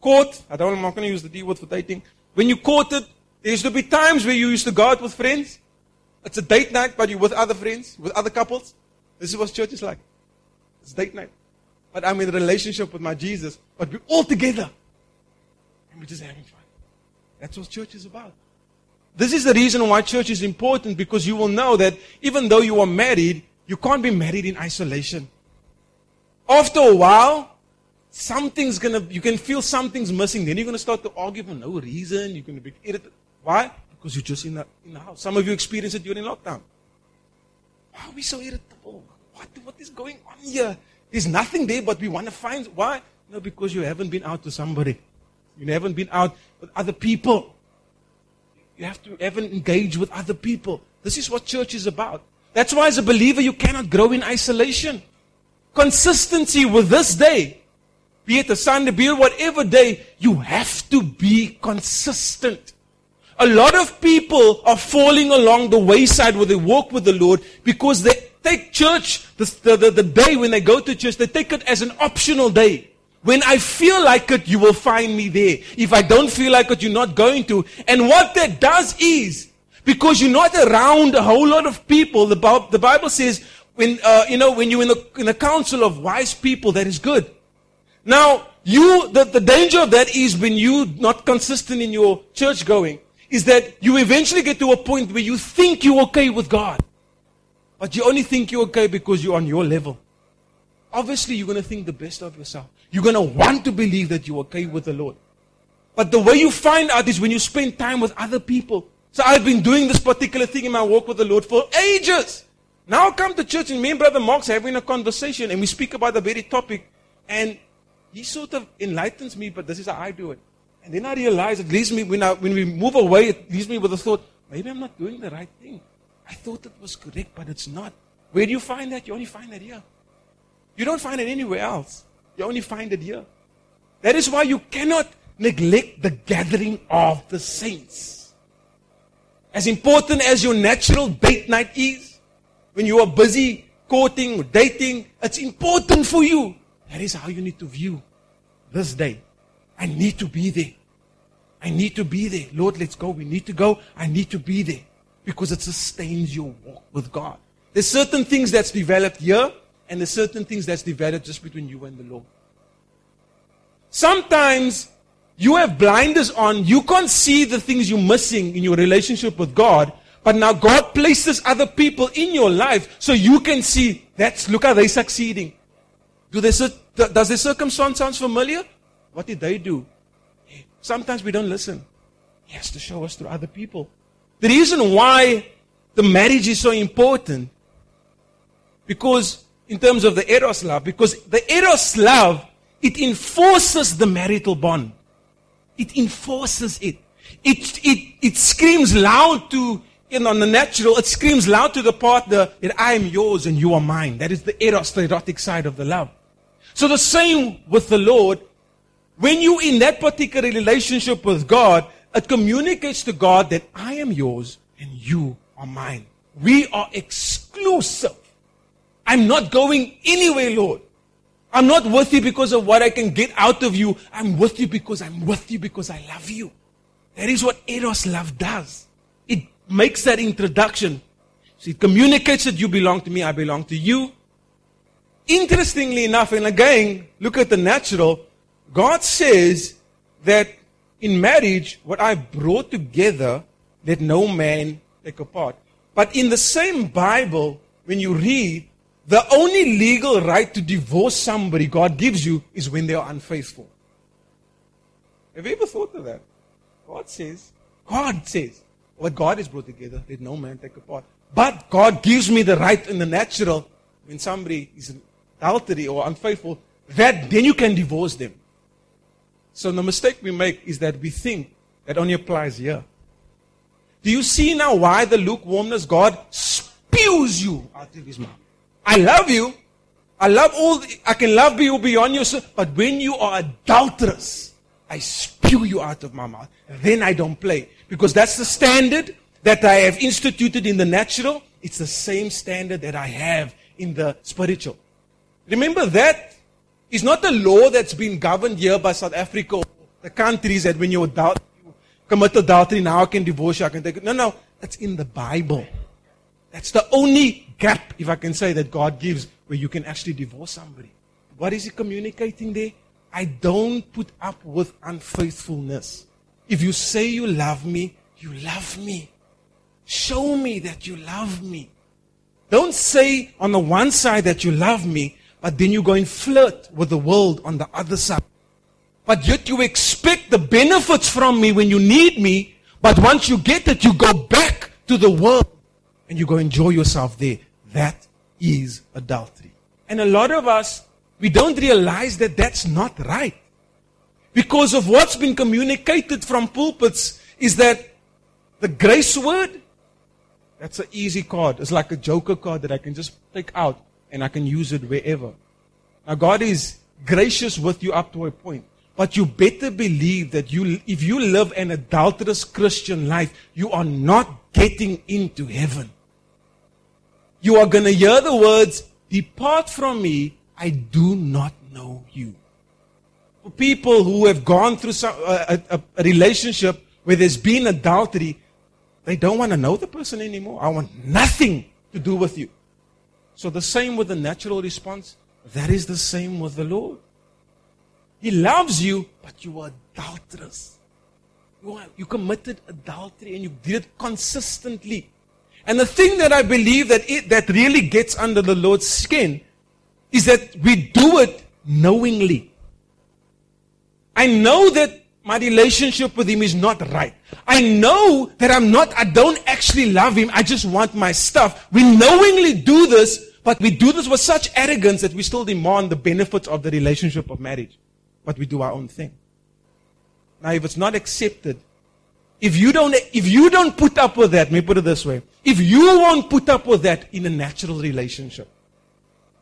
court, I don't, I'm not going to use the D word for dating. When you courted, there used to be times where you used to go out with friends. It's a date night, but you're with other friends, with other couples. This is what church is like. It's date night. But I'm in a relationship with my Jesus. But we're all together. And we're just having fun. That's what church is about. This is the reason why church is important because you will know that even though you are married, you can't be married in isolation. After a while, something's gonna, you can feel something's missing. Then you're gonna start to argue for no reason. You're gonna be irritated. Why? Because you're just in the, in the house. Some of you experienced it during lockdown. Why are we so irritable? What, what is going on here? There's nothing there, but we want to find. Why? No, because you haven't been out to somebody. You haven't been out with other people. You have to haven't engaged with other people. This is what church is about. That's why, as a believer, you cannot grow in isolation. Consistency with this day, be it a Sunday, be it whatever day, you have to be consistent. A lot of people are falling along the wayside where they walk with the Lord because they take church, the, the, the, day when they go to church, they take it as an optional day. When I feel like it, you will find me there. If I don't feel like it, you're not going to. And what that does is, because you're not around a whole lot of people, the, the Bible says, when, uh, you know, when you're in a, in a council of wise people, that is good. Now, you, the, the danger of that is when you're not consistent in your church going, is that you eventually get to a point where you think you're okay with God. but you only think you're okay because you're on your level. Obviously, you're going to think the best of yourself. You're going to want to believe that you're okay with the Lord. But the way you find out is when you spend time with other people. So I've been doing this particular thing in my walk with the Lord for ages. Now I come to church and me and Brother Mark's having a conversation and we speak about the very topic and he sort of enlightens me, but this is how I do it. And then I realize it leaves me, when, I, when we move away, it leaves me with the thought, maybe I'm not doing the right thing. I thought it was correct, but it's not. Where do you find that? You only find it here. You don't find it anywhere else. You only find it here. That is why you cannot neglect the gathering of the saints. As important as your natural date night is, when you are busy courting or dating, it's important for you. That is how you need to view this day. I need to be there. I need to be there. Lord, let's go. We need to go. I need to be there because it sustains your walk with God. There's certain things that's developed here, and there's certain things that's developed just between you and the Lord. Sometimes you have blinders on. You can't see the things you're missing in your relationship with God. But now God places other people in your life so you can see that's look how they're succeeding. Do they, does the circumstance sound familiar? What did they do? Sometimes we don't listen. He has to show us through other people. The reason why the marriage is so important, because in terms of the eros love, because the eros love, it enforces the marital bond. It enforces it. It, it, it screams loud to, you know, the natural, it screams loud to the partner that I am yours and you are mine. That is the eros, the erotic side of the love. So the same with the Lord. When you in that particular relationship with God, it communicates to God that I am yours and you are mine. We are exclusive. I'm not going anywhere, Lord. I'm not with you because of what I can get out of you. I'm with you because I'm with you because I love you. That is what Eros love does. It makes that introduction. So it communicates that you belong to me, I belong to you. Interestingly enough, and again, look at the natural, God says that in marriage, what I brought together, let no man take apart. But in the same Bible, when you read, the only legal right to divorce somebody God gives you is when they are unfaithful. Have you ever thought of that? God says, God says, what God has brought together, let no man take apart. But God gives me the right in the natural when somebody is adultery or unfaithful, that then you can divorce them. So the mistake we make is that we think that only applies here. Do you see now why the lukewarmness God spews you out of his mouth? I love you. I love all, the, I can love you beyond yourself. But when you are adulterous, I spew you out of my mouth. Then I don't play. Because that's the standard that I have instituted in the natural. It's the same standard that I have in the spiritual. Remember that is not a law that's been governed here by South Africa or the countries that when you adult, you commit adultery, now I can divorce you, I can take it. No, no, that's in the Bible. That's the only gap, if I can say, that God gives where you can actually divorce somebody. What is He communicating there? I don't put up with unfaithfulness. If you say you love me, you love me. Show me that you love me. Don't say on the one side that you love me, but then you go and flirt with the world on the other side. But yet you expect the benefits from me when you need me, but once you get it, you go back to the world and you go enjoy yourself there. That is adultery. And a lot of us, we don't realize that that's not right. Because of what's been communicated from pulpits is that the grace word, that's an easy card. It's like a joker card that I can just take out and I can use it wherever. Now God is gracious with you up to a point. But you better believe that you, if you live an adulterous Christian life, you are not getting into heaven you are going to hear the words, Depart from me, I do not know you. For people who have gone through some, uh, a, a, a relationship where there's been adultery, they don't want to know the person anymore. I want nothing to do with you. So the same with the natural response, that is the same with the Lord. He loves you, but you are adulterous. You, are, you committed adultery and you did it consistently. And the thing that I believe that it, that really gets under the Lord's skin is that we do it knowingly. I know that my relationship with him is not right. I know that I'm not, I don't actually love him. I just want my stuff. We knowingly do this, but we do this with such arrogance that we still demand the benefits of the relationship of marriage. But we do our own thing. Now, if it's not accepted, if you don't, if you don't put up with that, let me put it this way. If you won't put up with that in a natural relationship,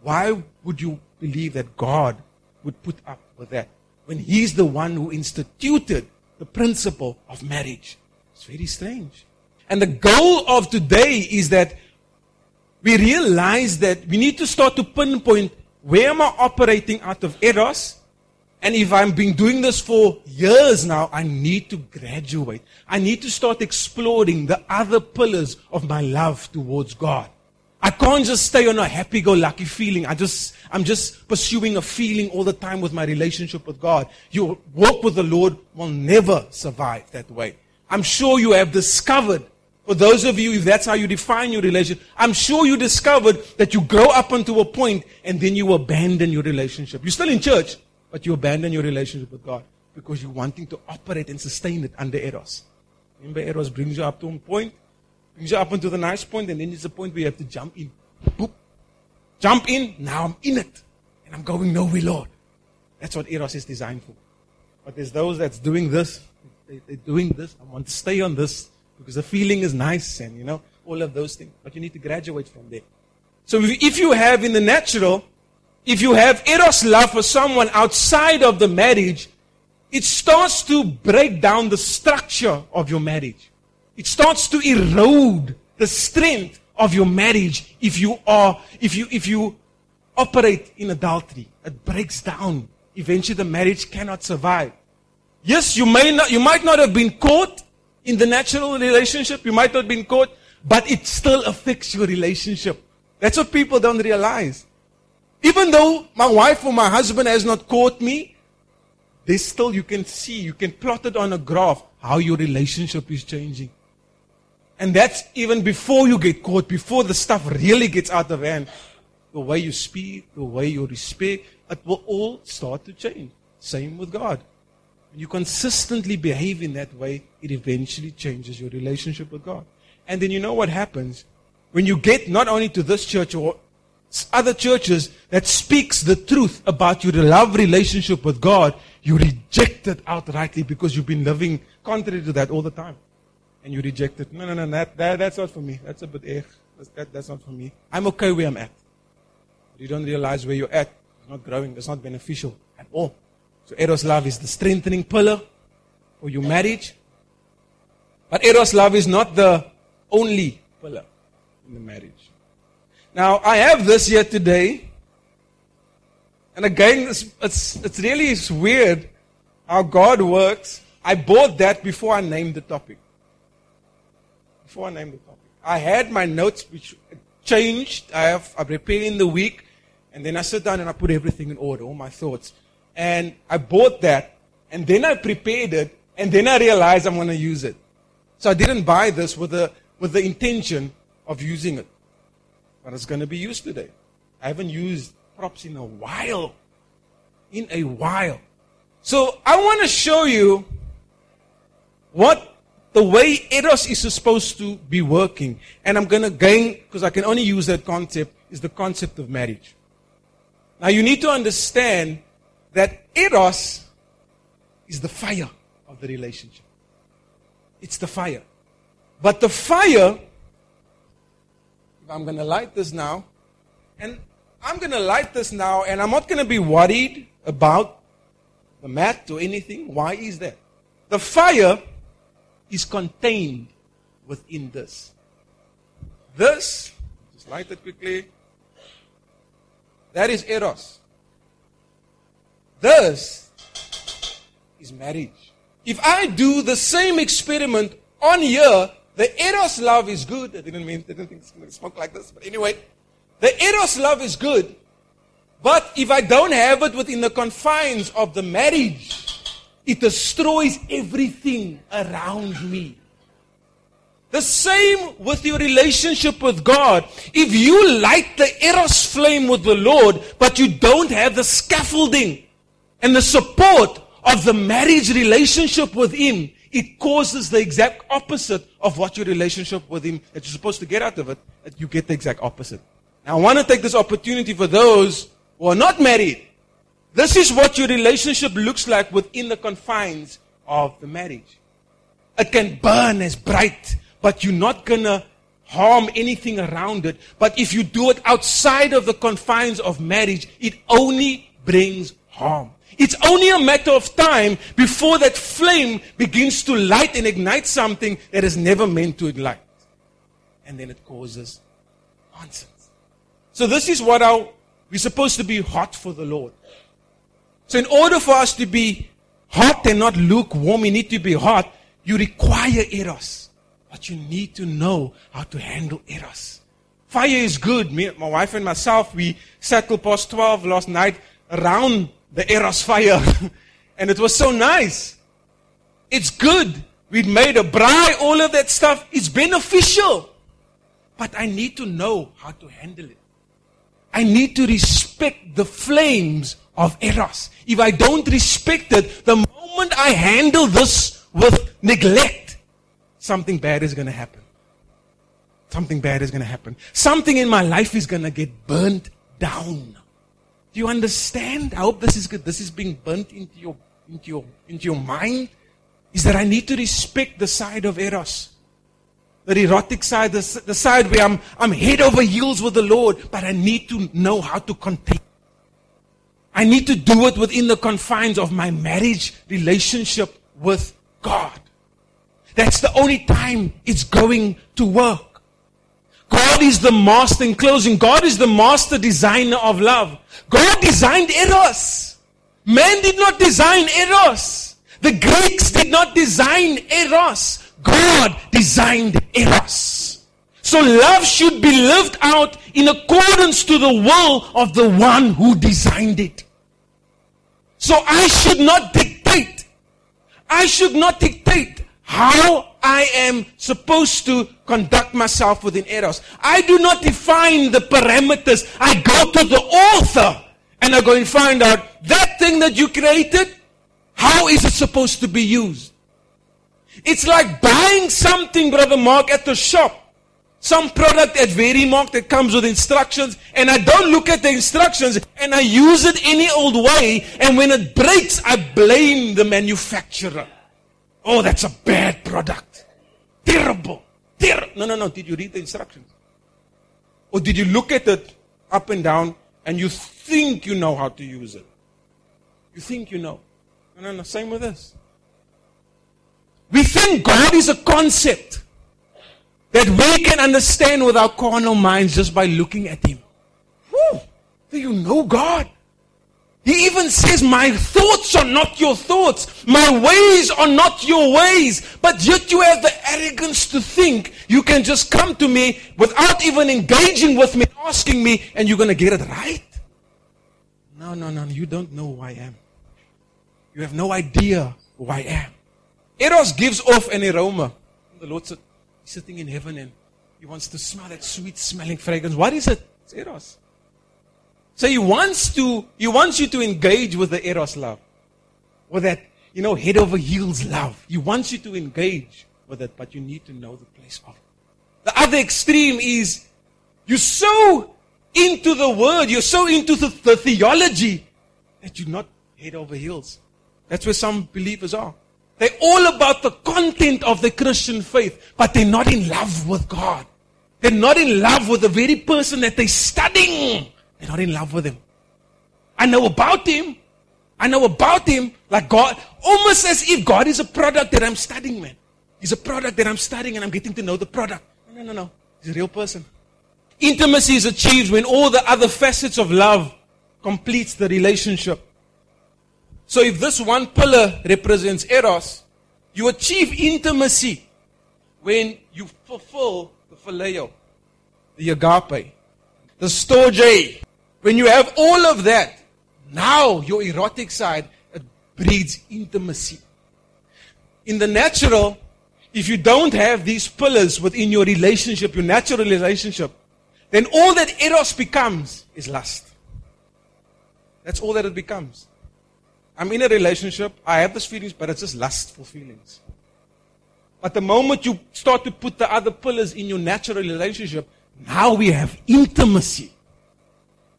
why would you believe that God would put up with that when He's the one who instituted the principle of marriage? It's very strange. And the goal of today is that we realize that we need to start to pinpoint where am I operating out of eros and if I've been doing this for years now, I need to graduate. I need to start exploring the other pillars of my love towards God. I can't just stay on a happy-go-lucky feeling. I just, I'm just pursuing a feeling all the time with my relationship with God. Your walk with the Lord will never survive that way. I'm sure you have discovered, for those of you, if that's how you define your relationship, I'm sure you discovered that you grow up until a point and then you abandon your relationship. You're still in church, but you abandon your relationship with God because you're wanting to operate and sustain it under Eros. Remember, Eros brings you up to a point, brings you up into the nice point, and then there's a point where you have to jump in. Boop. Jump in, now I'm in it. And I'm going nowhere, Lord. That's what Eros is designed for. But there's those that's doing this. They, they're doing this. I want to stay on this because the feeling is nice and, you know, all of those things. But you need to graduate from there. So if you have in the natural if you have eros love for someone outside of the marriage, it starts to break down the structure of your marriage. It starts to erode the strength of your marriage if you are, if you, if you operate in adultery. It breaks down. Eventually the marriage cannot survive. Yes, you may not, you might not have been caught in the natural relationship. You might not have been caught, but it still affects your relationship. That's what people don't realize. Even though my wife or my husband has not caught me, they still, you can see, you can plot it on a graph how your relationship is changing. And that's even before you get caught, before the stuff really gets out of hand. The way you speak, the way you respect, it will all start to change. Same with God. When you consistently behave in that way, it eventually changes your relationship with God. And then you know what happens? When you get not only to this church or other churches that speaks the truth about your love relationship with God, you reject it outrightly because you've been living contrary to that all the time. And you reject it. No, no, no, that, that, that's not for me. That's a bit eh. That's, that, that's not for me. I'm okay where I'm at. You don't realize where you're at. It's not growing. It's not beneficial at all. So Eros love is the strengthening pillar for your marriage. But Eros love is not the only pillar in the marriage. Now, I have this here today. And again, it's, it's, it's really it's weird how God works. I bought that before I named the topic. Before I named the topic. I had my notes which changed. I have I prepared in the week. And then I sit down and I put everything in order, all my thoughts. And I bought that. And then I prepared it. And then I realized I'm going to use it. So I didn't buy this with the, with the intention of using it but it's going to be used today. I haven't used props in a while. In a while. So I want to show you what the way Eros is supposed to be working. And I'm going to gain, because I can only use that concept, is the concept of marriage. Now you need to understand that Eros is the fire of the relationship. It's the fire. But the fire I'm going to light this now. And I'm going to light this now, and I'm not going to be worried about the mat or anything. Why is that? The fire is contained within this. This, just light it quickly. That is Eros. This is marriage. If I do the same experiment on here the Eros love is good. I didn't mean, I didn't think it's going to smoke like this, but anyway. The Eros love is good. But if I don't have it within the confines of the marriage, it destroys everything around me. The same with your relationship with God. If you light the eros flame with the Lord, but you don't have the scaffolding and the support of the marriage relationship with Him, it causes the exact opposite of what your relationship with Him that you're supposed to get out of it, that you get the exact opposite. Now, I want to take this opportunity for those who are not married. This is what your relationship looks like within the confines of the marriage. It can burn as bright, but you're not going to harm anything around it. But if you do it outside of the confines of marriage, it only brings harm. It's only a matter of time before that flame begins to light and ignite something that is never meant to ignite. And then it causes nonsense. So this is what our, we're supposed to be hot for the Lord. So in order for us to be hot and not lukewarm, we need to be hot. You require eros. But you need to know how to handle eros. Fire is good. Me, my wife and myself, we till past 12 last night around the Eros fire. and it was so nice. It's good. We'd made a braai, all of that stuff. It's beneficial. But I need to know how to handle it. I need to respect the flames of Eros. If I don't respect it, the moment I handle this with neglect, something bad is going to happen. Something bad is going to happen. Something in my life is going to get burnt down. Do you understand? I hope this is good. This is being burnt into your, into your, into your mind. Is that I need to respect the side of Eros. The erotic side, the, the side where I'm, I'm head over heels with the Lord, but I need to know how to contain. I need to do it within the confines of my marriage relationship with God. That's the only time it's going to work. God is the master, in closing, God is the master designer of love. God designed Eros. Man did not design Eros. The Greeks did not design Eros. God designed Eros. So love should be lived out in accordance to the will of the one who designed it. So I should not dictate. I should not dictate how I am supposed to conduct myself within Eros. I do not define the parameters. I go to the author and I go and find out that thing that you created, how is it supposed to be used? It's like buying something, Brother Mark, at the shop. Some product at Verimark that comes with instructions, and I don't look at the instructions and I use it any old way, and when it breaks, I blame the manufacturer. Oh, that's a bad product. Terrible. Ter- no, no, no. Did you read the instructions? Or did you look at it up and down and you think you know how to use it? You think you know. No, no, no. Same with this. We think God is a concept that we can understand with our carnal minds just by looking at Him. Whew. Do you know God? He even says, My thoughts are not your thoughts. My ways are not your ways. But yet you have the arrogance to think you can just come to me without even engaging with me, asking me, and you're going to get it right. No, no, no. You don't know who I am. You have no idea who I am. Eros gives off an aroma. The Lord said, He's sitting in heaven and He wants to smell that sweet smelling fragrance. What is it? It's Eros. So he wants to, he wants you to engage with the eros love. With that, you know, head over heels love. He wants you to engage with it, but you need to know the place of it. The other extreme is you're so into the word, you're so into the, the theology that you're not head over heels. That's where some believers are. They're all about the content of the Christian faith, but they're not in love with God. They're not in love with the very person that they're studying. They're not in love with him. I know about him. I know about him like God, almost as if God is a product that I'm studying, man. He's a product that I'm studying and I'm getting to know the product. No, no, no. He's a real person. Intimacy is achieved when all the other facets of love completes the relationship. So if this one pillar represents eros, you achieve intimacy when you fulfill the phileo, the agape, the storge, when you have all of that, now your erotic side breeds intimacy. In the natural, if you don't have these pillars within your relationship, your natural relationship, then all that eros becomes is lust. That's all that it becomes. I'm in a relationship, I have those feelings, but it's just lustful feelings. But the moment you start to put the other pillars in your natural relationship, now we have intimacy.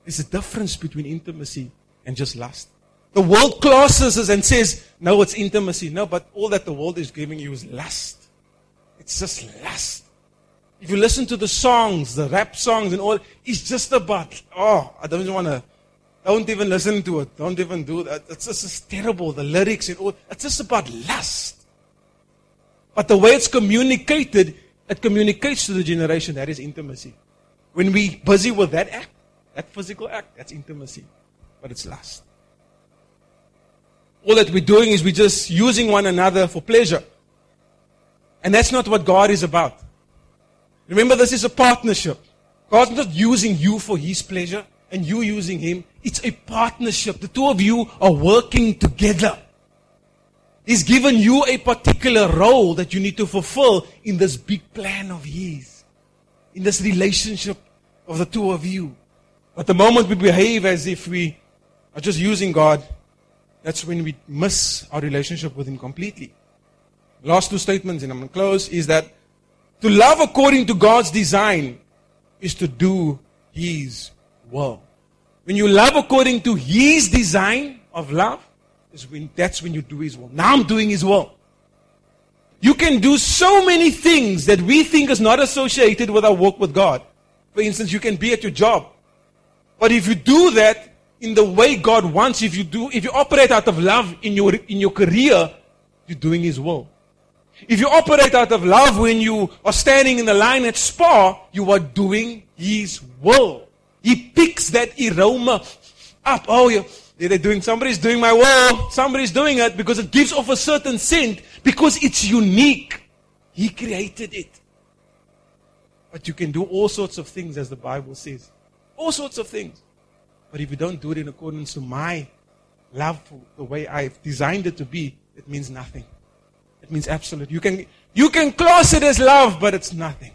There's a difference between intimacy and just lust. The world classes us and says, no, it's intimacy. No, but all that the world is giving you is lust. It's just lust. If you listen to the songs, the rap songs and all, it's just about, oh, I don't want to, don't even listen to it. Don't even do that. It's just it's terrible. The lyrics and all, it's just about lust. But the way it's communicated, it communicates to the generation that is intimacy. When we busy with that act, that physical act, that's intimacy. But it's lust. All that we're doing is we're just using one another for pleasure. And that's not what God is about. Remember, this is a partnership. God's not using you for His pleasure and you using Him. It's a partnership. The two of you are working together. He's given you a particular role that you need to fulfill in this big plan of His, in this relationship of the two of you. But the moment we behave as if we are just using God, that's when we miss our relationship with Him completely. Last two statements, and I'm going to close, is that to love according to God's design is to do His will. When you love according to His design of love, is when that's when you do His will. Now I'm doing His will. You can do so many things that we think is not associated with our work with God. For instance, you can be at your job. But if you do that in the way God wants, if you do, if you operate out of love in your, in your career, you're doing His will. If you operate out of love when you are standing in the line at Spar, you are doing His will. He picks that aroma up. Oh, yeah, they're doing, somebody's doing my will. Somebody's doing it because it gives off a certain scent because it's unique. He created it. But you can do all sorts of things as the Bible says. All sorts of things. But if you don't do it in accordance to my love, for the way I've designed it to be, it means nothing. It means absolute. You can, you can class it as love, but it's nothing.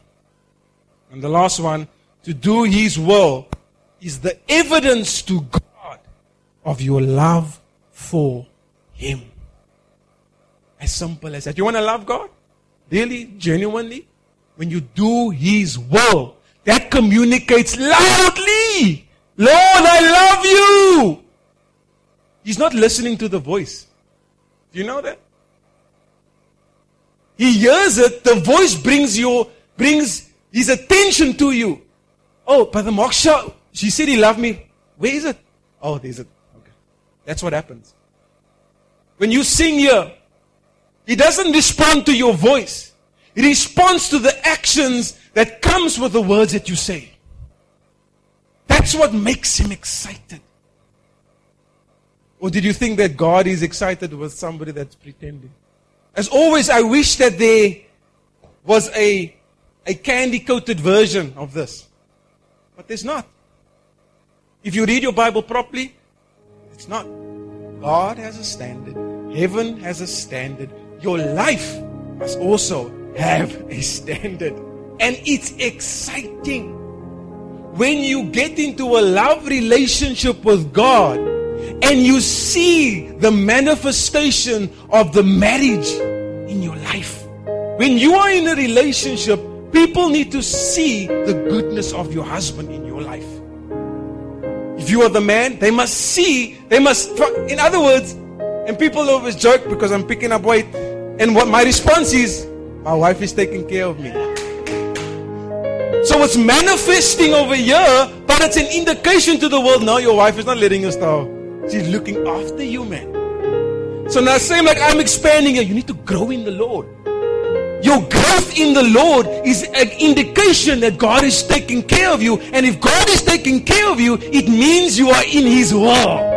And the last one, to do His will is the evidence to God of your love for Him. As simple as that. You want to love God? Really? Genuinely? When you do His will, that communicates loudly. Lord, I love you. He's not listening to the voice. Do you know that? He hears it. The voice brings you, brings his attention to you. Oh, Brother Moksha, she said he loved me. Where is it? Oh, there's it. Okay. That's what happens. When you sing here, he doesn't respond to your voice. He responds to the actions that comes with the words that you say. That's what makes him excited. Or did you think that God is excited with somebody that's pretending? As always, I wish that there was a, a candy coated version of this. But there's not. If you read your Bible properly, it's not. God has a standard. Heaven has a standard. Your life must also have a standard. And it's exciting. When you get into a love relationship with God, and you see the manifestation of the marriage in your life. When you are in a relationship, people need to see the goodness of your husband in your life. If you are the man, they must see, they must, in other words, and people always joke because I'm picking up weight. And what my response is, my wife is taking care of me. So it's manifesting over here, but it's an indication to the world, no, your wife is not letting you starve. She's looking after you, man. So now, same like I'm expanding you, you need to grow in the Lord. Your growth in the Lord is an indication that God is taking care of you. And if God is taking care of you, it means you are in His will.